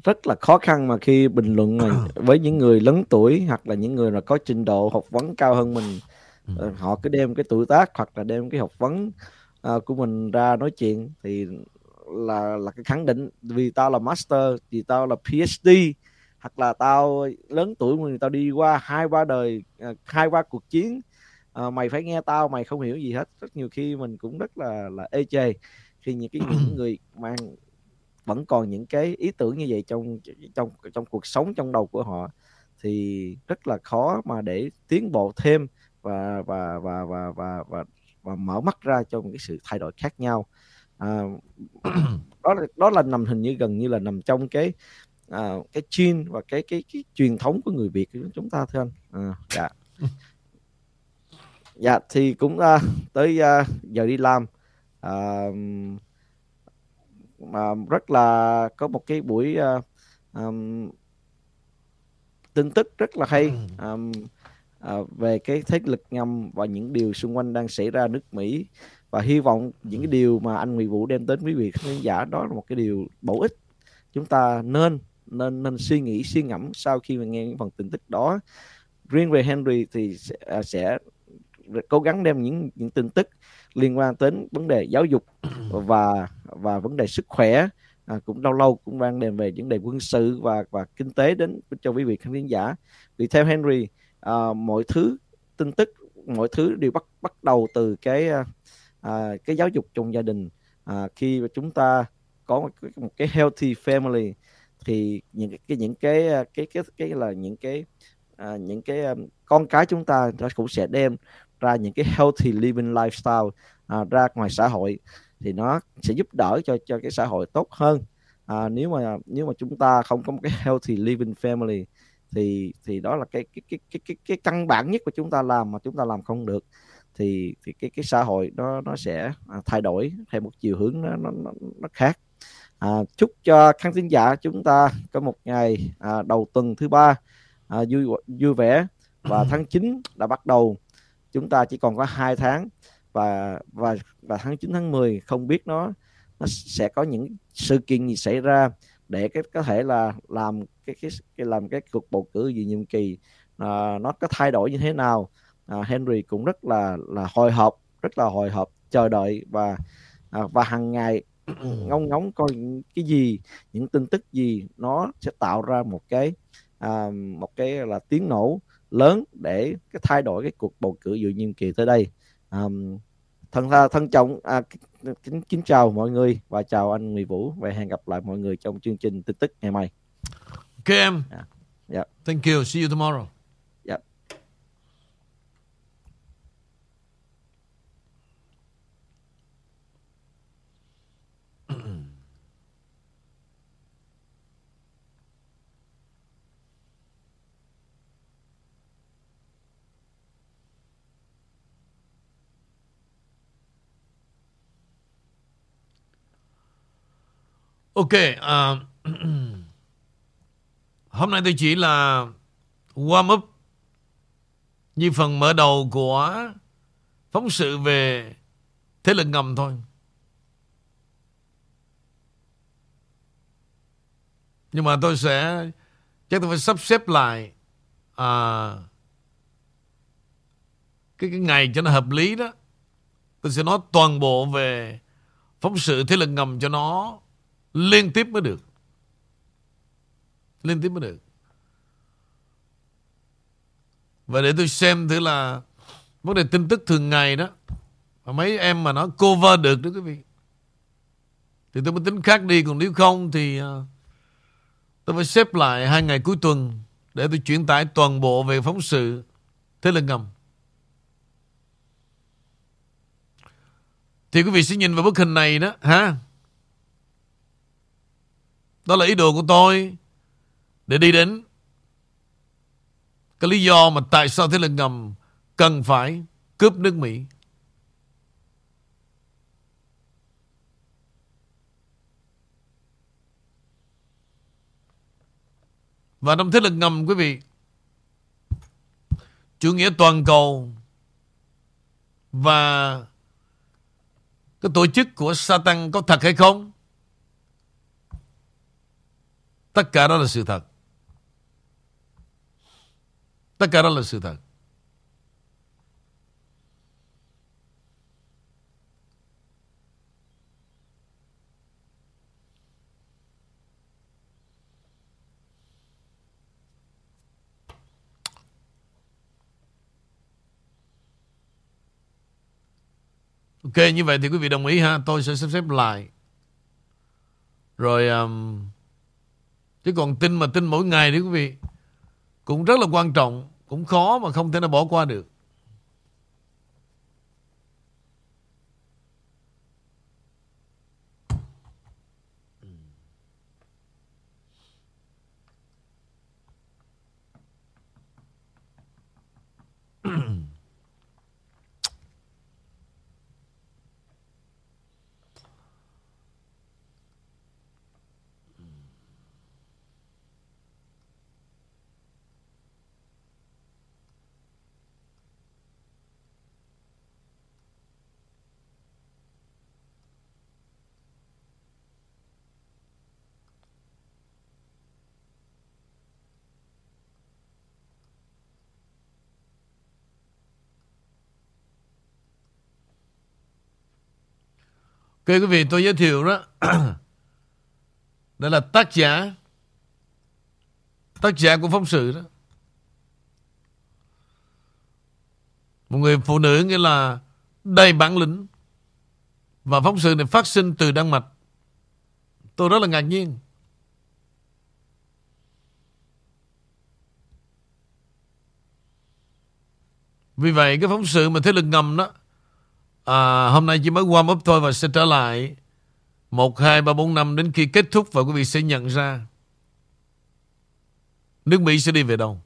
Rất là khó khăn mà khi bình luận mà với những người lớn tuổi hoặc là những người mà có trình độ học vấn cao hơn mình ừ. ờ, họ cứ đem cái tuổi tác hoặc là đem cái học vấn uh, của mình ra nói chuyện thì là là cái khẳng định. Vì tao là master thì tao là PhD hoặc là tao lớn tuổi mình tao đi qua hai ba đời hai ba cuộc chiến uh, mày phải nghe tao mày không hiểu gì hết. Rất nhiều khi mình cũng rất là là ê chề khi những cái những người mang vẫn còn những cái ý tưởng như vậy trong trong trong cuộc sống trong đầu của họ thì rất là khó mà để tiến bộ thêm và và và và và và, và mở mắt ra cho một cái sự thay đổi khác nhau. À, đó là đó là nằm hình như gần như là nằm trong cái à, cái chuyên và cái cái cái truyền thống của người Việt của chúng ta thưa anh. À, dạ. Dạ thì cũng uh, tới uh, giờ đi làm. Uh, mà rất là có một cái buổi uh, um, tin tức rất là hay um, à, về cái thế lực ngầm và những điều xung quanh đang xảy ra nước Mỹ. Và hy vọng những cái điều mà anh Nguyễn Vũ đem đến quý vị khán giả đó là một cái điều bổ ích. Chúng ta nên nên nên suy nghĩ suy ngẫm sau khi mà nghe những phần tin tức đó. Riêng về Henry thì sẽ, à, sẽ cố gắng đem những những tin tức liên quan đến vấn đề giáo dục và và vấn đề sức khỏe à, cũng lâu lâu cũng đang đem về vấn đề quân sự và và kinh tế đến cho quý vị khán giả. Vì theo Henry à, mọi thứ tin tức mọi thứ đều bắt bắt đầu từ cái à, à cái giáo dục trong gia đình. À, khi mà chúng ta có một, một cái healthy family thì những cái những cái cái cái cái, cái là những cái à, những cái um, con cái chúng ta nó cũng sẽ đem ra những cái healthy living lifestyle à, ra ngoài xã hội thì nó sẽ giúp đỡ cho cho cái xã hội tốt hơn. À, nếu mà nếu mà chúng ta không có một cái healthy living family thì thì đó là cái cái cái cái cái, cái căn bản nhất của chúng ta làm mà chúng ta làm không được. Thì thì cái cái xã hội nó nó sẽ à, thay đổi theo một chiều hướng nó nó nó khác. À, chúc cho khán thính giả chúng ta có một ngày à, đầu tuần thứ ba à, vui vui vẻ. Và tháng 9 đã bắt đầu. Chúng ta chỉ còn có hai tháng và và và tháng 9 tháng 10 không biết nó nó sẽ có những sự kiện gì xảy ra để cái có thể là làm cái cái, cái làm cái cuộc bầu cử gì nhiệm kỳ à, nó có thay đổi như thế nào? À, Henry cũng rất là là hồi hộp rất là hồi hộp chờ đợi và à, và hàng ngày ngóng ngóng coi cái gì những tin tức gì nó sẽ tạo ra một cái à, một cái là tiếng nổ lớn để cái thay đổi cái cuộc bầu cử dự nhiệm kỳ tới đây à, thân thân trọng à, kính kính chào mọi người và chào anh Nguyễn Vũ và hẹn gặp lại mọi người trong chương trình tin tức ngày mai. Okay, em. Yeah. yeah. Thank you. See you tomorrow. Ok, uh, hôm nay tôi chỉ là warm up như phần mở đầu của phóng sự về thế lực ngầm thôi. Nhưng mà tôi sẽ chắc tôi phải sắp xếp lại à, cái cái ngày cho nó hợp lý đó. Tôi sẽ nói toàn bộ về phóng sự thế lực ngầm cho nó Liên tiếp mới được. Liên tiếp mới được. Và để tôi xem thử là Vấn đề tin tức thường ngày đó, Mà mấy em mà nó cover được đó quý vị. Thì tôi mới tính khác đi, Còn nếu không thì à, Tôi phải xếp lại hai ngày cuối tuần Để tôi chuyển tải toàn bộ về phóng sự Thế là ngầm. Thì quý vị sẽ nhìn vào bức hình này đó, ha? Đó là ý đồ của tôi để đi đến cái lý do mà tại sao thế lực ngầm cần phải cướp nước Mỹ. Và trong thế lực ngầm, quý vị, Chủ nghĩa toàn cầu Và Cái tổ chức của Satan có thật hay không Tất cả đó là sự thật. Tất cả đó là sự thật. Ok, như vậy thì quý vị đồng ý ha, tôi sẽ sắp xếp lại. Rồi um, Chứ còn tin mà tin mỗi ngày đấy quý vị, Cũng rất là quan trọng, Cũng khó mà không thể nào bỏ qua được. Ok quý vị tôi giới thiệu đó Đây là tác giả Tác giả của phóng sự đó. Một người phụ nữ nghĩa là Đầy bản lĩnh. Và phóng sự này phát sinh từ Đan Mạch. Tôi rất là ngạc nhiên. Vì vậy, cái phóng sự mà thế lực ngầm đó à, Hôm nay chỉ mới warm up thôi Và sẽ trở lại. 1, 2, 3, 4, 5 Đến khi kết thúc và quý vị sẽ nhận ra Nước Mỹ sẽ đi về đâu.